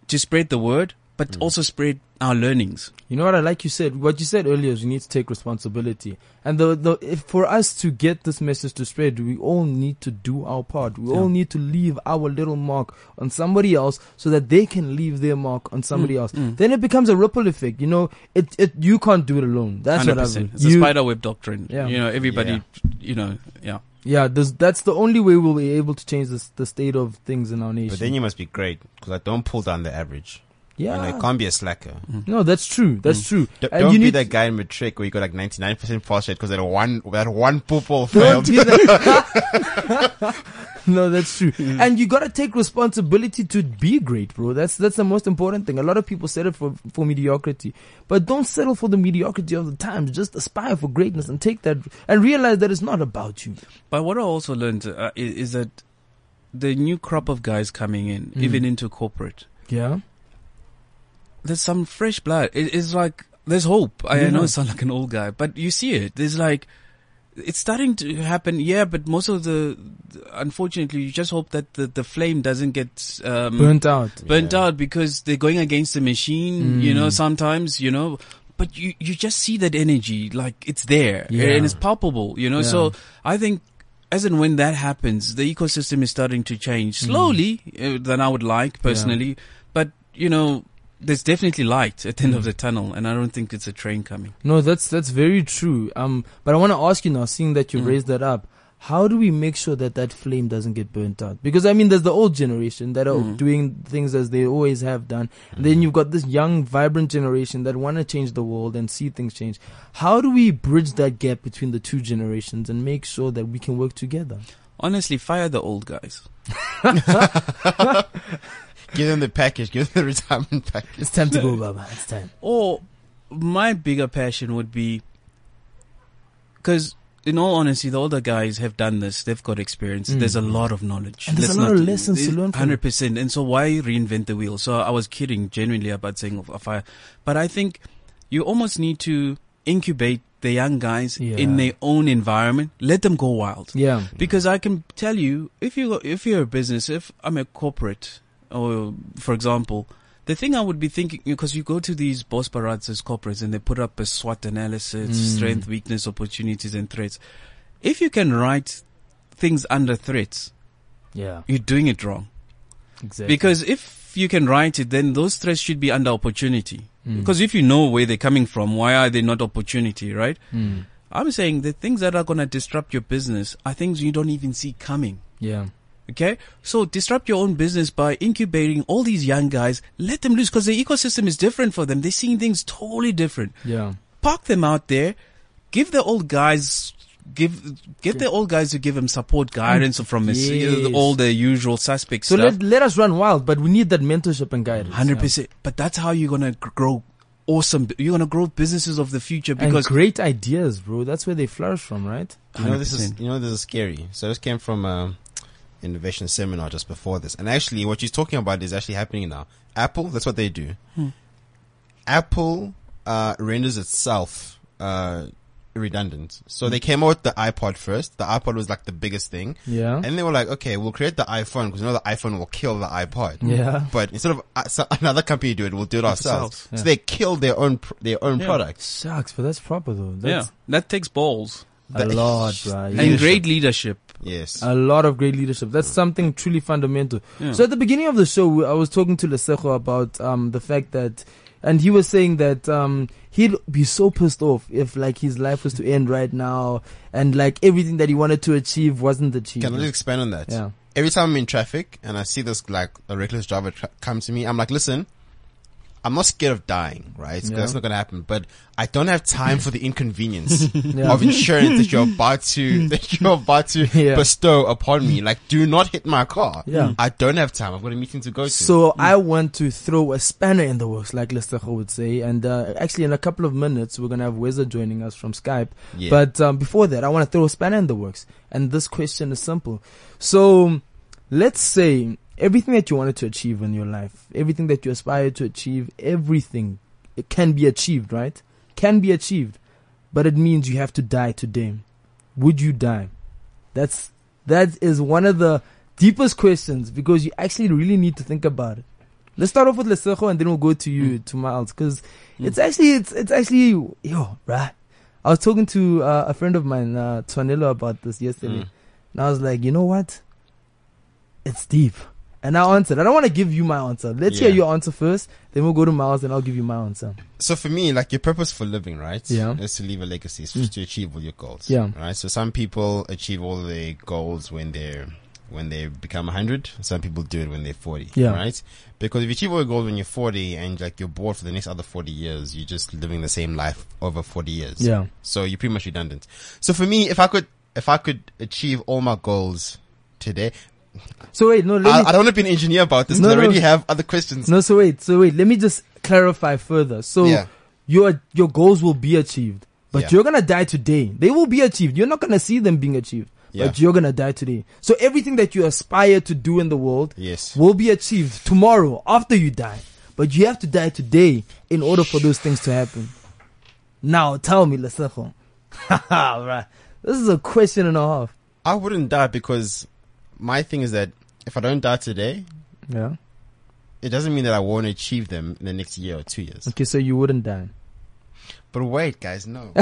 to spread the word, but also spread our learnings. You know what I like you said. What you said earlier is we need to take responsibility. And the the if for us to get this message to spread, we all need to do our part. We all need to leave our little mark on somebody else so that they can leave their mark on somebody Mm, else. mm. Then it becomes a ripple effect. You know, it it you can't do it alone. That's what I've 100%. It's you- a spider web doctrine. Yeah. You know, everybody, you know, yeah. Yeah, there's, that's the only way we'll be able to change this, the state of things in our nation. But then you must be great because I don't pull down the average. Yeah. You know, you can't be a slacker. No, that's true. That's true. D- And don't you be need that guy in matric where you got like 99% pass rate because that one, that one pupil Don't failed. that. [laughs] [laughs] no, that's true. And you gotta take responsibility to be great, bro. That's that's the most important thing. A lot of people settle for for mediocrity, but don't settle for the mediocrity of the times. Just aspire for greatness and take that and realize that it's not about you. But what I also learned uh, is, is that the new crop of guys coming in, Mm. even into corporate, Yeah. There's some fresh blood. It, it's like there's hope. I, I Yeah. know I sound like an old guy, but you see it. There's like it's starting to happen. Yeah, but most of the, unfortunately, you just hope that the, the flame doesn't get um, Burnt out. burnt out because they're going against the machine. You know, Mm. sometimes you know. But you, you just see that energy, like it's there Yeah. and it's palpable, you know. Yeah. So I think as and when that happens, the ecosystem is starting to change Mm. slowly uh, than I would like personally. But you know, there's definitely light at the end of the tunnel, and I don't think it's a train coming. No, that's that's very true. Um, but I want to ask you now, seeing that you Mhm. raised that up, how do we make sure that that flame doesn't get burnt out? Because I mean, there's the old generation that are Mhm. doing things as they always have done, and then you've got this young, vibrant generation that want to change the world and see things change. How do we bridge that gap between the two generations and make sure that we can work together? Honestly, fire the old guys. [laughs] [laughs] [laughs] Give them the package. Give them the retirement package. It's time to go, Baba. It's time. Or my bigger passion would be because, in all honesty, the older guys have done this. They've got experience. Mm. There's a lot of knowledge. And there's a lot of lessons to learn Hundred percent. And so, why reinvent the wheel? So I was kidding genuinely about saying of a fire, but I think you almost need to incubate the young guys Yeah. in their own environment. Let them go wild. Yeah. Because I can tell you, if you if you're a business, if I'm a corporate, or for example, the thing I would be thinking because you go to these boss parades as corporates and they put up a SWOT analysis, Mm. strength, weakness, opportunities, and threats. If you can write things under threats, Yeah. you're doing it wrong. Exactly. Because if you can write it, then those threats should be under opportunity. Mm. Because if you know where they're coming from, why are they not opportunity, right? Mm. I'm saying the things that are going to disrupt your business are things you don't even see coming. Yeah. Okay? So disrupt your own business by incubating all these young guys. Let them loose because the ecosystem is different for them. They're seeing things totally different. Yeah. Park them out there. Give the old guys, give, get the old guys to give them support, guidance from us, Yes. all the usual suspects. So stuff. let, let us run wild, but we need that mentorship and guidance. Hundred percent. But that's how you're gonna grow awesome. You're gonna grow businesses of the future And because great ideas, bro. That's where they flourish from, right? You know this is you know this is scary. So this came from um innovation seminar just before this, and actually what she's talking about is actually happening now. Apple, that's what they do. Hmm. Apple uh, renders itself uh, redundant. So they came out with the iPod first. The iPod was like the biggest thing. Yeah. And they were like, okay, we'll create the iPhone because you know the iPhone will kill the iPod. Yeah. But instead of uh, so [laughs] another company do it, we'll do it ourselves. Ourselves. Yeah. So they killed their own pr- their own Yeah. product. Sucks, but that's proper though. yeah, that takes balls a lot, [laughs] bro. and great leadership. Yes. A lot of great leadership. That's something truly fundamental. Yeah. So at the beginning of the show, I was talking to Lesego about um, the fact that, and he was saying that um, he'd be so pissed off if like his life was to end right now, and like everything that he wanted to achieve wasn't achieved. Can I just expand on that? Yeah. Every time I'm in traffic and I see this like a reckless driver tra- come to me, I'm like, listen, I'm not scared of dying, right? Yeah. That's not going to happen. But I don't have time for the inconvenience [laughs] Yeah. of insurance that you're about to [laughs] that you're about to Yeah. bestow upon me. Like, do not hit my car. Yeah. I don't have time. I've got a meeting to go to. So I want to throw a spanner in the works, like Lesego would say. And uh, actually, in a couple of minutes, we're gonna have Weza joining us from Skype. Yeah. But um, before that, I want to throw a spanner in the works. And this question is simple. So let's say everything that you wanted to achieve in your life, everything that you aspire to achieve, everything it can be achieved, right? Can be achieved, but it means you have to die today. Would you die? That's that is one of the deepest questions because you actually really need to think about it. Let's start off with Lesego and then we'll go to you to Miles because it's actually it's it's actually yo right. I was talking to uh, a friend of mine, uh, about this yesterday, Mm. and I was like, you know what? It's deep. And I answered. I don't want to give you my answer. Let's hear your answer first. Then we'll go to Miles, and I'll give you my answer. So for me, like your purpose for living, right? Yeah. Is to leave a legacy, is Mm. to achieve all your goals. Yeah. Right. So some people achieve all their goals when they're when they become 100. Some people do it when they're 40. Yeah. Right. Because if you achieve all your goals when you're 40 and like you're bored for the next other 40 years, you're just living the same life over 40 years. Yeah. So you're pretty much redundant. So for me, if I could, if I could achieve all my goals today, So wait, no, I, me. I don't want to be an engineer about this No, because I already have other questions. No, so wait, so wait. Let me just clarify further. So Yeah. your your goals will be achieved, but Yeah. you're gonna die today. They will be achieved. You're not gonna see them being achieved, Yeah. but you're gonna die today. So everything that you aspire to do in the world Yes. will be achieved tomorrow after you die. But you have to die today in order for those things to happen. Now tell me, Lesego. [laughs] right. This is a question and a half. I wouldn't die because my thing is that if I don't die today, Yeah. it doesn't mean that I won't achieve them in the next year or two years. Okay, so you wouldn't die. But wait, guys, no. [laughs]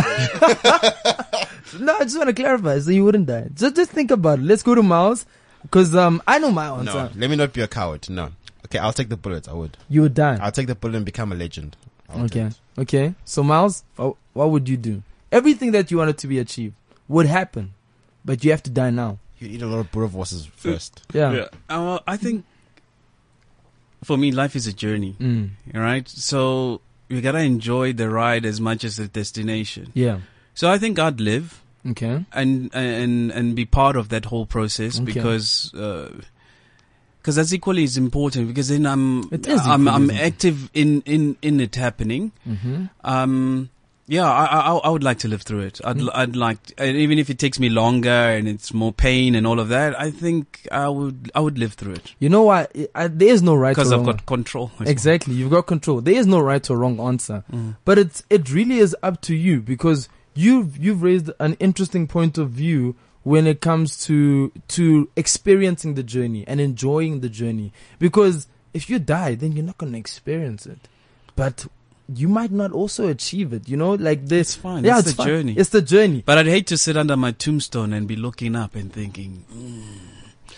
No, I just want to clarify. So you wouldn't die. Just just think about it. Let's go to Miles because um I know my answer. no, let me not be a coward. No. Okay, I'll take the bullet. I would. You would die. I'll take the bullet and become a legend. I would Okay. Okay. So Miles, what would you do? Everything that you wanted to be achieved would happen, but you have to die now. You eat a lot of boerewors first. Yeah. Uh, well, I think for me, life is a journey. Mm. Right? So you gotta enjoy the ride as much as the destination. Yeah. So I think I'd live. Okay. And and and be part of that whole process Okay. because. Uh, because that's equally as important because then I'm I'm, I'm active in, in, in it happening. Mhm. Um, yeah, I, I I would like to live through it. I'd Mm. I'd like, and even if it takes me longer and it's more pain and all of that, I think I would I would live through it. You know what? There is no right or Because I've got control. Exactly. You've got control. There is no right or wrong answer. Mm. But it's it really is up to you because you've you've raised an interesting point of view when it comes to to experiencing the journey and enjoying the journey. Because if you die, then you're not gonna experience it. But you might not also achieve it. You know, like this. Fine, Yeah, it's it's the fine. journey. It's the journey. But I'd hate to sit under my tombstone and be looking up and thinking, mm.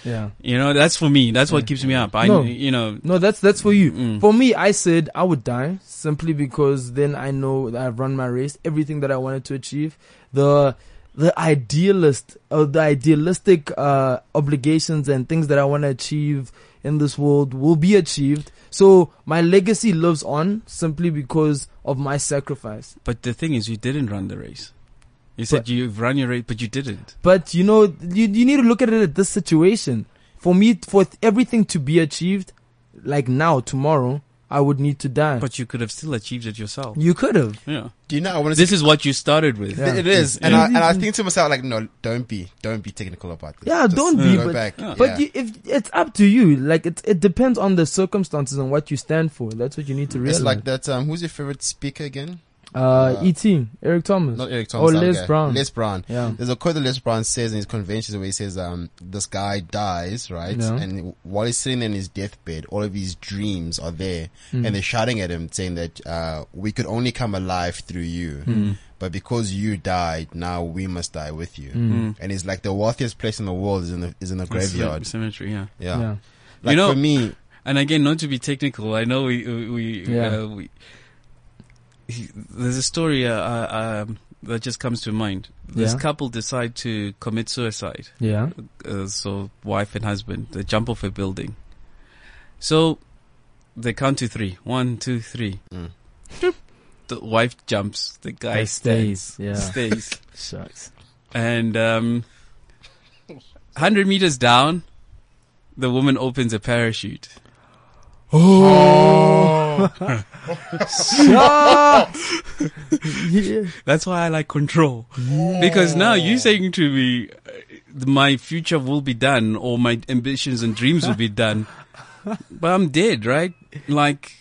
Yeah. you know, that's for me. That's what Yeah. keeps me up. I, No. you know, No, that's that's for you. Mm. For me, I said I would die simply because then I know that I've run my race, everything that I wanted to achieve, the the idealist or the idealistic uh, obligations and things that I want to achieve in this world will be achieved. So my legacy lives on simply because of my sacrifice. but the thing is, you didn't run the race. You said But- you've run your race, but you didn't. But you know, you, you need to look at it at this situation. For me, for everything to be achieved, like now, tomorrow, I would need to die. But you could have still achieved it yourself. You could have. Yeah. Do you know? I want to. This is what you started with. It is, and Yeah. I and I think to myself like, no, don't be, don't be technical about this. Yeah, Just don't be. Go But, back. but you, if it's up to you, like it, it depends on the circumstances and what you stand for. That's what you need to realize. It's like that. Um, who's your favorite speaker again? Uh, E.T. Eric Thomas. Not Eric Thomas. Or the Les guy. Brown. Les Brown. Yeah. There's a quote that Les Brown says in his conventions where he says, um, this guy dies, right? Yeah. And while he's sitting in his deathbed, all of his dreams are there. Mm. And they're shouting at him saying that, uh, we could only come alive through you. Mm. But because you died, now we must die with you. Mm. And it's like the wealthiest place in the world is in the, is in the graveyard. Cemetery, yeah. Yeah. Yeah. Like you know, for me, and again, not to be technical, I know we we, we, Yeah. uh, we he, there's a story uh, uh, um, that just comes to mind. This Yeah. couple decide to commit suicide. Yeah. Uh, so wife and husband they jump off a building. So they count to three. One, two, three. Mm. [laughs] The wife jumps. The guy Guy stays, stands. yeah. Stays. [laughs] Shucks. And um, hundred meters down, the woman opens a parachute. [gasps] Oh. That's why I like control. Because now you're saying to me, uh, my future will be done or my ambitions and dreams will be done. But I'm dead, right? Like,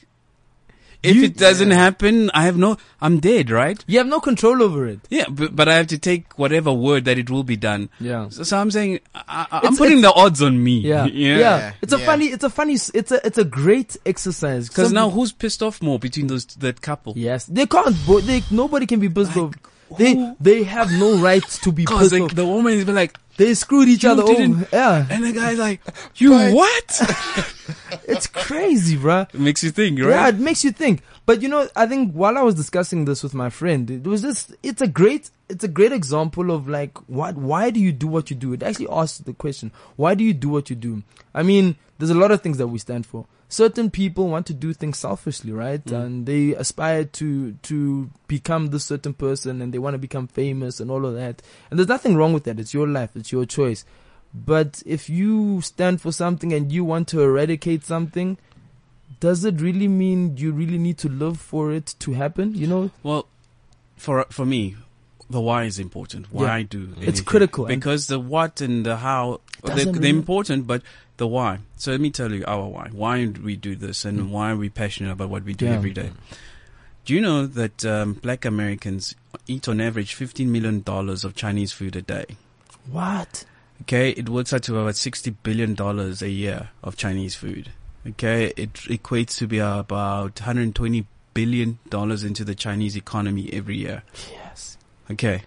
if You- it doesn't happen, I have no, I'm dead, right? You have no control over it. Yeah, but, but I have to take whatever word that it will be done. Yeah. So, so I'm saying, I, I, I'm It's- putting it's- the odds on me. Yeah. [laughs] Yeah. Yeah. It's a Yeah. funny, it's a funny, it's a, it's a great exercise. Because Some- now who's pissed off more between those, that couple? Yes. They can't, bo- they, nobody can be pissed off. They, they have no right to be Because pissed off. the woman is like, They screwed each You other didn't- over. Yeah. and the guy's like, [laughs] you what? [laughs] It's crazy, bruh. [laughs] it makes you think, right? Yeah, it makes you think. But you know, I think while I was discussing this with my friend, it was just, it's a great, it's a great example of like, what, why do you do what you do? It actually asks the question, why do you do what you do? I mean, there's a lot of things that we stand for. Certain people want to do things selfishly, right? Mm. And they aspire to, to become this certain person and they want to become famous and all of that. And there's nothing wrong with that. It's your life. It's your choice. But if you stand for something and you want to eradicate something, does it really mean you really need to live for it to happen? You know? Well, for for me, the why is important. Why Yeah. I do It's critical, eh? because the what and the how they're, they're important, but the why. So let me tell you our why. Why do we do this, and why are we passionate about what we do Mm. Yeah. every day? Do you know that um, Black Americans eat on average fifteen million dollars of Chinese food a day? What? Okay, it works out to about sixty billion dollars a year of Chinese food. Okay, it equates to be about 120 billion dollars into the Chinese economy every year. Yes. Okay.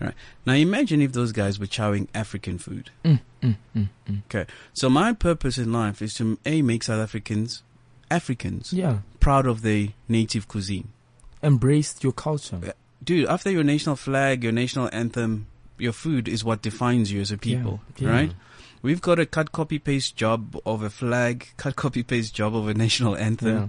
Right. Now imagine if those guys were chowing African food. Mm, mm, mm, mm. Okay. So my purpose in life is to a make South Africans Africans Yeah. proud of their native cuisine. Embrace your culture. Dude, after your national flag, your national anthem, your food is what defines you as a people, Yeah, yeah. right? We've got a cut copy paste job of a flag, [laughs] cut copy paste job of a national anthem. Yeah.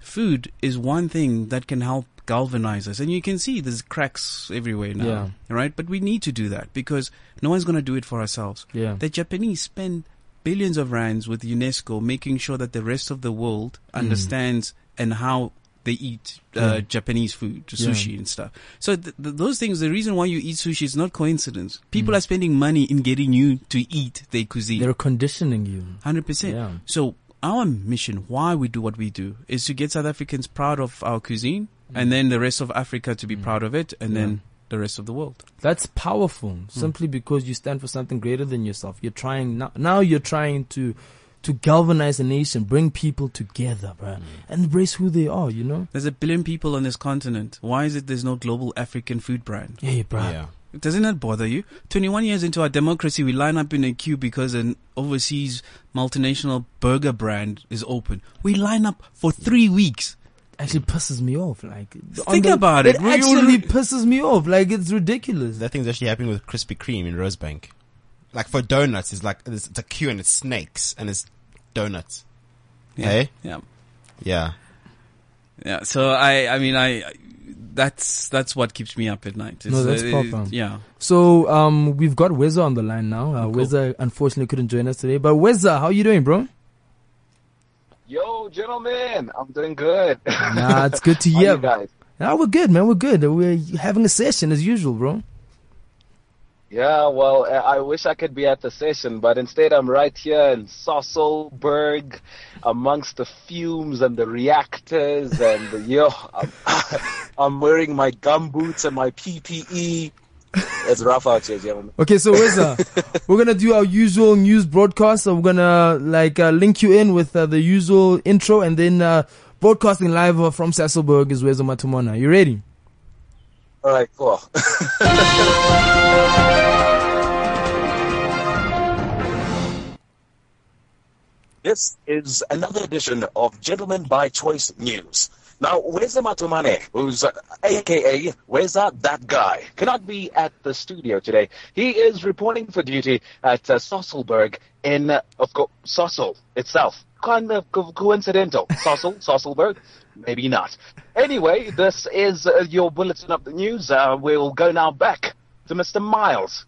Food is one thing that can help galvanize us. And you can see there's cracks everywhere now, Yeah. right? But we need to do that because no one's going to do it for ourselves. Yeah. The Japanese spend billions of rands with UNESCO making sure that the rest of the world Mm. understands and how they eat uh, Yeah. Japanese food, Yeah. sushi and stuff. So th- th- those things, the reason why you eat sushi is not coincidence. Mm. People are spending money in getting you to eat their cuisine. They're conditioning you. Hundred percent. Yeah. So our mission, why we do what we do, is to get South Africans proud of our cuisine, Mm. and then the rest of Africa to be mm. proud of it, and Mm. Yeah. then the rest of the world. That's powerful. Mm. Simply because you stand for something greater than yourself. You're trying now. Now you're trying to to galvanize a nation, bring people together, bruh, and embrace who they are. You know. There's a billion people on this continent. Why is it there's no global African food brand? Yeah, bruh. Yeah. Doesn't that bother you? 21 years into our democracy, we line up in a queue because an overseas multinational burger brand is open. We line up for three weeks. Actually, pisses me off. Like, on Think the- about it. It We- actually we- pisses me off. Like, it's ridiculous. That thing's actually happening with Krispy Kreme in Rosebank. Like for donuts, it's like it's, it's a queue and it's snakes and it's donuts. Yeah. Hey? Yeah. Yeah. Yeah. So I, I mean, I, I- that's that's what keeps me up at night. No, that's uh, proper. Yeah. So, um, we've got Weza on the line now. Uh, Weza unfortunately couldn't join us today, but Weza, how you doing, bro? Yo, gentlemen, I'm doing good. Nah, it's good to [laughs] hear. you guys? Nah, we're good, man. We're good. We're having a session as usual, bro. Yeah, well, I wish I could be at the session, but instead I'm right here in Sasolburg amongst the fumes and the reactors and the, yo, I'm, [laughs] I'm wearing my gum boots and my PPE. It's rough out here, gentlemen. Okay, so Weza, [laughs] we're gonna do our usual news broadcast. So we're gonna like uh, link you in with uh, the usual intro, and then uh, broadcasting live from Sasolburg is Weza Matumana. You ready? All right, cool. [laughs] This is another edition of Gentlemen by Choice News. Now, Weza Matumane, who's uh, AKA Weza That Guy, cannot be at the studio today. He is reporting for duty at uh, Sasolburg in, uh, of course, Sasol itself. Kind of co- coincidental. [laughs] Sasol, Sasolburg, maybe not. Anyway, this is uh, your bulletin of the news. Uh, we'll go now back to Mr. Miles,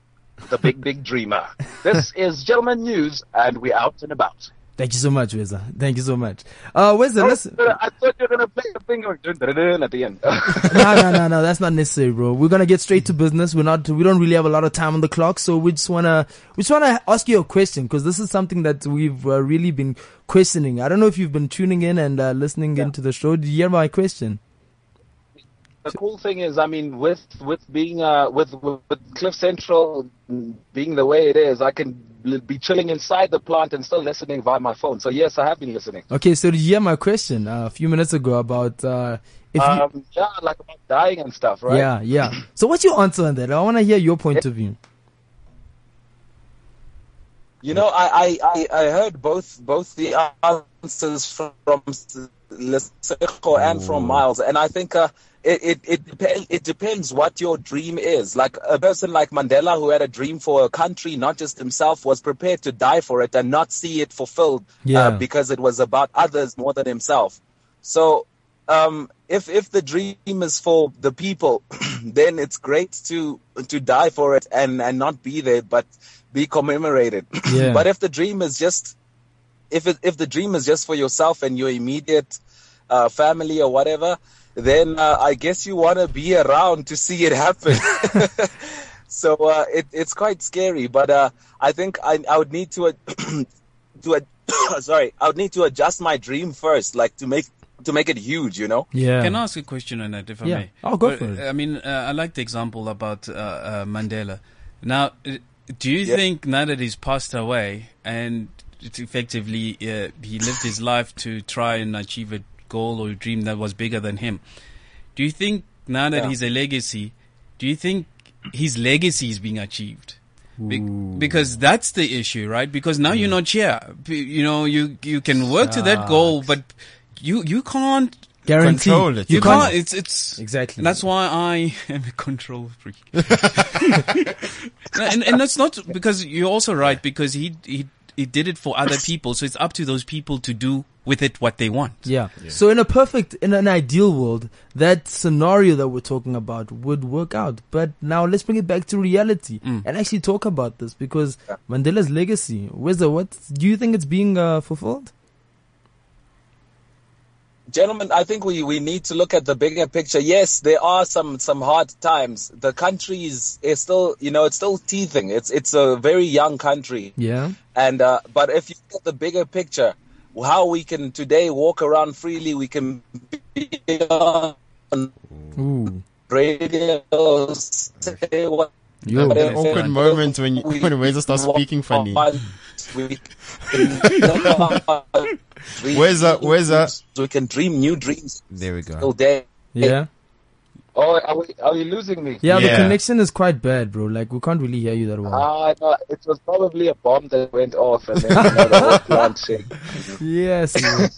the big, big dreamer. [laughs] This is Gentleman News, and we're out and about. Thank you so much, Weza. Thank you so much. Uh, Weza, listen. Oh, I thought you were gonna play the dun, dun, at the end. [laughs] no, no, no, no. That's not necessary, bro. We're gonna get straight to business. We're not. We don't really have a lot of time on the clock, so we just wanna. We just wanna ask you a question because this is something that we've uh, really been questioning. I don't know if you've been tuning in and uh, listening into the show. Did you hear my question? The cool thing is, I mean, with with being uh with with, with Cliff Central being the way it is, I can be chilling inside the plant and still listening via my phone. So yes, I have been listening. Okay, so did you hear my question uh, a few minutes ago about uh, if you? Um, yeah, like about dying and stuff, right? Yeah, yeah. So what's your answer on that? I want to hear your point of view. You know, I, I, I, I heard both both the answers from Lesego and from Miles, and I think uh, it it it, depend, it depends what your dream is. Like a person like Mandela, who had a dream for a country, not just himself, was prepared to die for it and not see it fulfilled Yeah. uh, because it was about others more than himself. So, um, if if the dream is for the people, [clears throat] then it's great to to die for it and and not be there, but be commemorated. [clears throat] Yeah. but if the dream is just if it, if the dream is just for yourself and your immediate uh, family or whatever, then uh, I guess you want to be around to see it happen. [laughs] so uh, it, it's quite scary, but uh, I think I, I would need to uh, [clears throat] to uh, [coughs] sorry, I would need to adjust my dream first, like to make to make it huge, you know. Yeah. Can I ask a question on that, if I Yeah. may? Oh, go But, for it. I mean, uh, I like the example about uh, uh, Mandela. Now, uh, do you Yeah. think now that he's passed away and it's effectively uh, he lived his life to try and achieve a goal or dream that was bigger than him, do you think now that Yeah. he's a legacy, do you think his legacy is being achieved. Be- because that's the issue, right? Because now you're not here. You know, you you can work to that goal, but you you can't Guarantee. Control it. You, You can't. can't- It's it's Exactly. And that's why I [laughs] am a control freak. [laughs] [laughs] and and that's not because you're also right because he he he did it for other [laughs] people, so it's up to those people to do with it what they want. Yeah. So in a perfect, in an ideal world, that scenario that we're talking about would work out. But now let's bring it back to reality Mm. and actually talk about this because Mandela's legacy, where's the, what, do you think it's being uh, fulfilled? Gentlemen, I think we, we need to look at the bigger picture. Yes, there are some, some hard times. The country is, is still, you know, it's still teething. It's it's a very young country. Yeah. And uh, but if you look at the bigger picture, how we can today walk around freely, we can be on Ooh. radio, say what Yo. That awkward moment when you, [laughs] when Weza starts speaking funny. We Where's that? Where's that? We can dream new dreams There we all go. day. Yeah. Oh, are, we, are you losing me? Yeah, the connection is quite bad, bro. Like, we can't really hear you that well. Ah, no, it was probably a bomb that went off and then you know, the whole [laughs] plant shake. Yes. yes.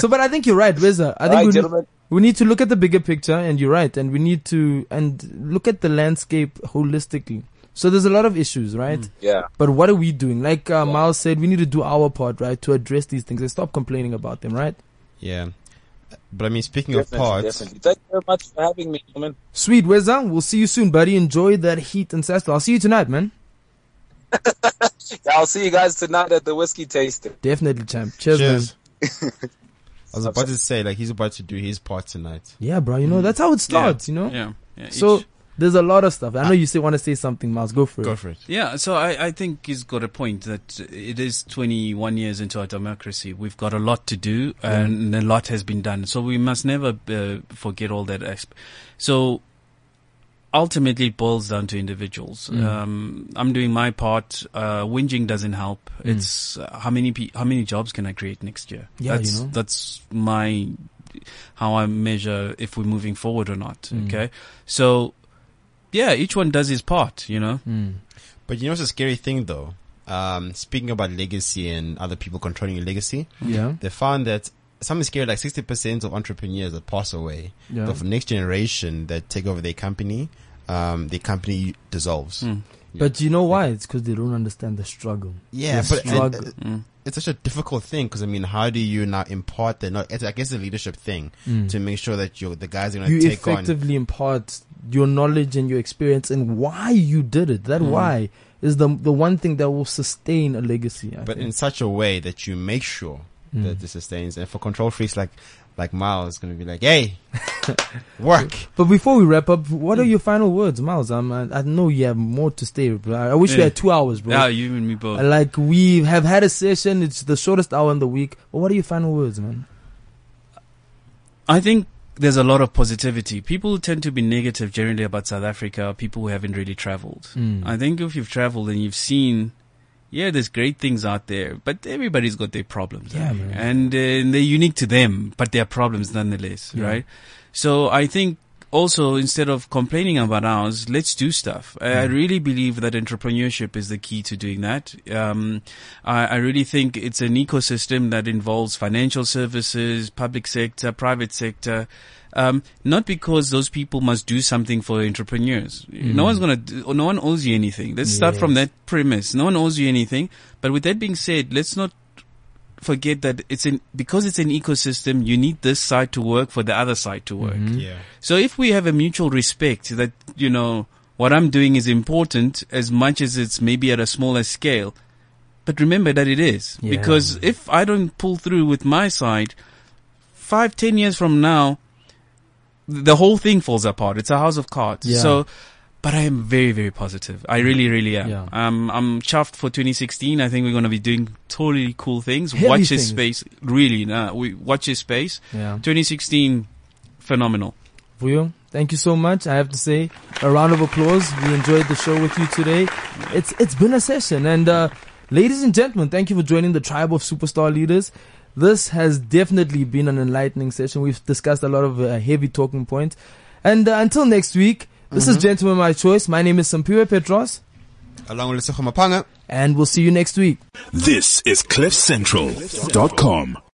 so, but I think you're right, Weza. I think Right, we, need, gentlemen. we need to look at the bigger picture, and you're right, and we need to and look at the landscape holistically. So there's a lot of issues, right? Yeah. But what are we doing? Like uh, Miles said, we need to do our part, right, to address these things and stop complaining about them, right? Yeah. But I mean, speaking Definitely, of parts, definitely. Thank you very much for having me, gentlemen. Sweet, Weza. We'll see you soon, buddy. Enjoy that heat and Sasol. I'll see you tonight, man. [laughs] I'll see you guys tonight at the whiskey tasting. Definitely, champ. Cheers, cheers. man. I was about to say, like, he's about to do his part tonight. Yeah, bro. You know mm. that's how it starts. You know. Yeah. yeah So each- there's a lot of stuff. I know you say want to say something, Miles. Go for it. Go for it. Yeah, so I, I think he's got a point that it is 21 years into our democracy. We've got a lot to do and a lot has been done. So we must never uh, forget all that. Asp- so ultimately it boils down to individuals. Mm. Um, I'm doing my part. Uh, whinging doesn't help. Mm. It's uh, how many pe- how many jobs can I create next year? Yeah, you that's, know. that's my how I measure if we're moving forward or not. Mm. Okay, so yeah, each one does his part. You know. Mm. But you know what's a scary thing though? Um, speaking about legacy and other people controlling your legacy, Yeah. they found that something scary like 60% of entrepreneurs that pass away, Yeah. the next generation that take over their company, um, the company dissolves. Mm. But you know why? It's because they don't understand the struggle. Yeah, The but and, struggle. Mm. It's such a difficult thing because I mean, how do you now impart the? No, it's, I guess the leadership thing Mm. to make sure that you the guys are going to take on. effectively impart your knowledge and your experience and why you did it. That Mm. why is the the one thing that will sustain a legacy. I but think. in such a way that you make sure Mm. that this sustains. And for control freaks like like Miles, it's going to be like, hey, [laughs] work. But before we wrap up, what are your final words, Miles? I'm, I, I know you have more to say. Bro. I wish we had two hours, bro. Yeah, you and me both. Like we have had a session. It's the shortest hour in the week. But what are your final words, man? I think there's a lot of positivity. People tend to be negative generally about South Africa, people who haven't really traveled. Mm. I think if you've traveled and you've seen, yeah, there's great things out there, but everybody's got their problems. Yeah, man. And uh, they're unique to them, but they're problems nonetheless, Yeah. right? So I think also instead of complaining about ours, let's do stuff. I, I really believe that entrepreneurship is the key to doing that. Um, I, I really think it's an ecosystem that involves financial services, public sector, private sector. Um, not because those people must do something for entrepreneurs. No Mm. one's gonna, do, no one owes you anything. Let's start from that premise. No one owes you anything. But with that being said, let's not forget that it's an because it's an ecosystem. You need this side to work for the other side to work. Mhm. Yeah. So if we have a mutual respect that you know what I'm doing is important as much as it's maybe at a smaller scale, but remember that it is Yeah. because if I don't pull through with my side, five ten years from now, the whole thing falls apart. It's a house of cards. Yeah. So. But I am very, very positive. I really, really am. Yeah. Um, I'm chuffed for 2016. I think we're going to be doing totally cool things. Heavy watch this space. Really, nah, we watch this space. Yeah. 2016, phenomenal. Vuyo, thank you so much. I have to say a round of applause. We enjoyed the show with you today. It's it's been a session, and uh, ladies and gentlemen, thank you for joining the tribe of superstar leaders. This has definitely been an enlightening session. We've discussed a lot of uh, heavy talking points, and uh, until next week, This Mm-hmm. is Gentleman My Choice. My name is Sampiwe Petros. Along with Mapanga. And we'll see you next week. This is CliffCentral.com.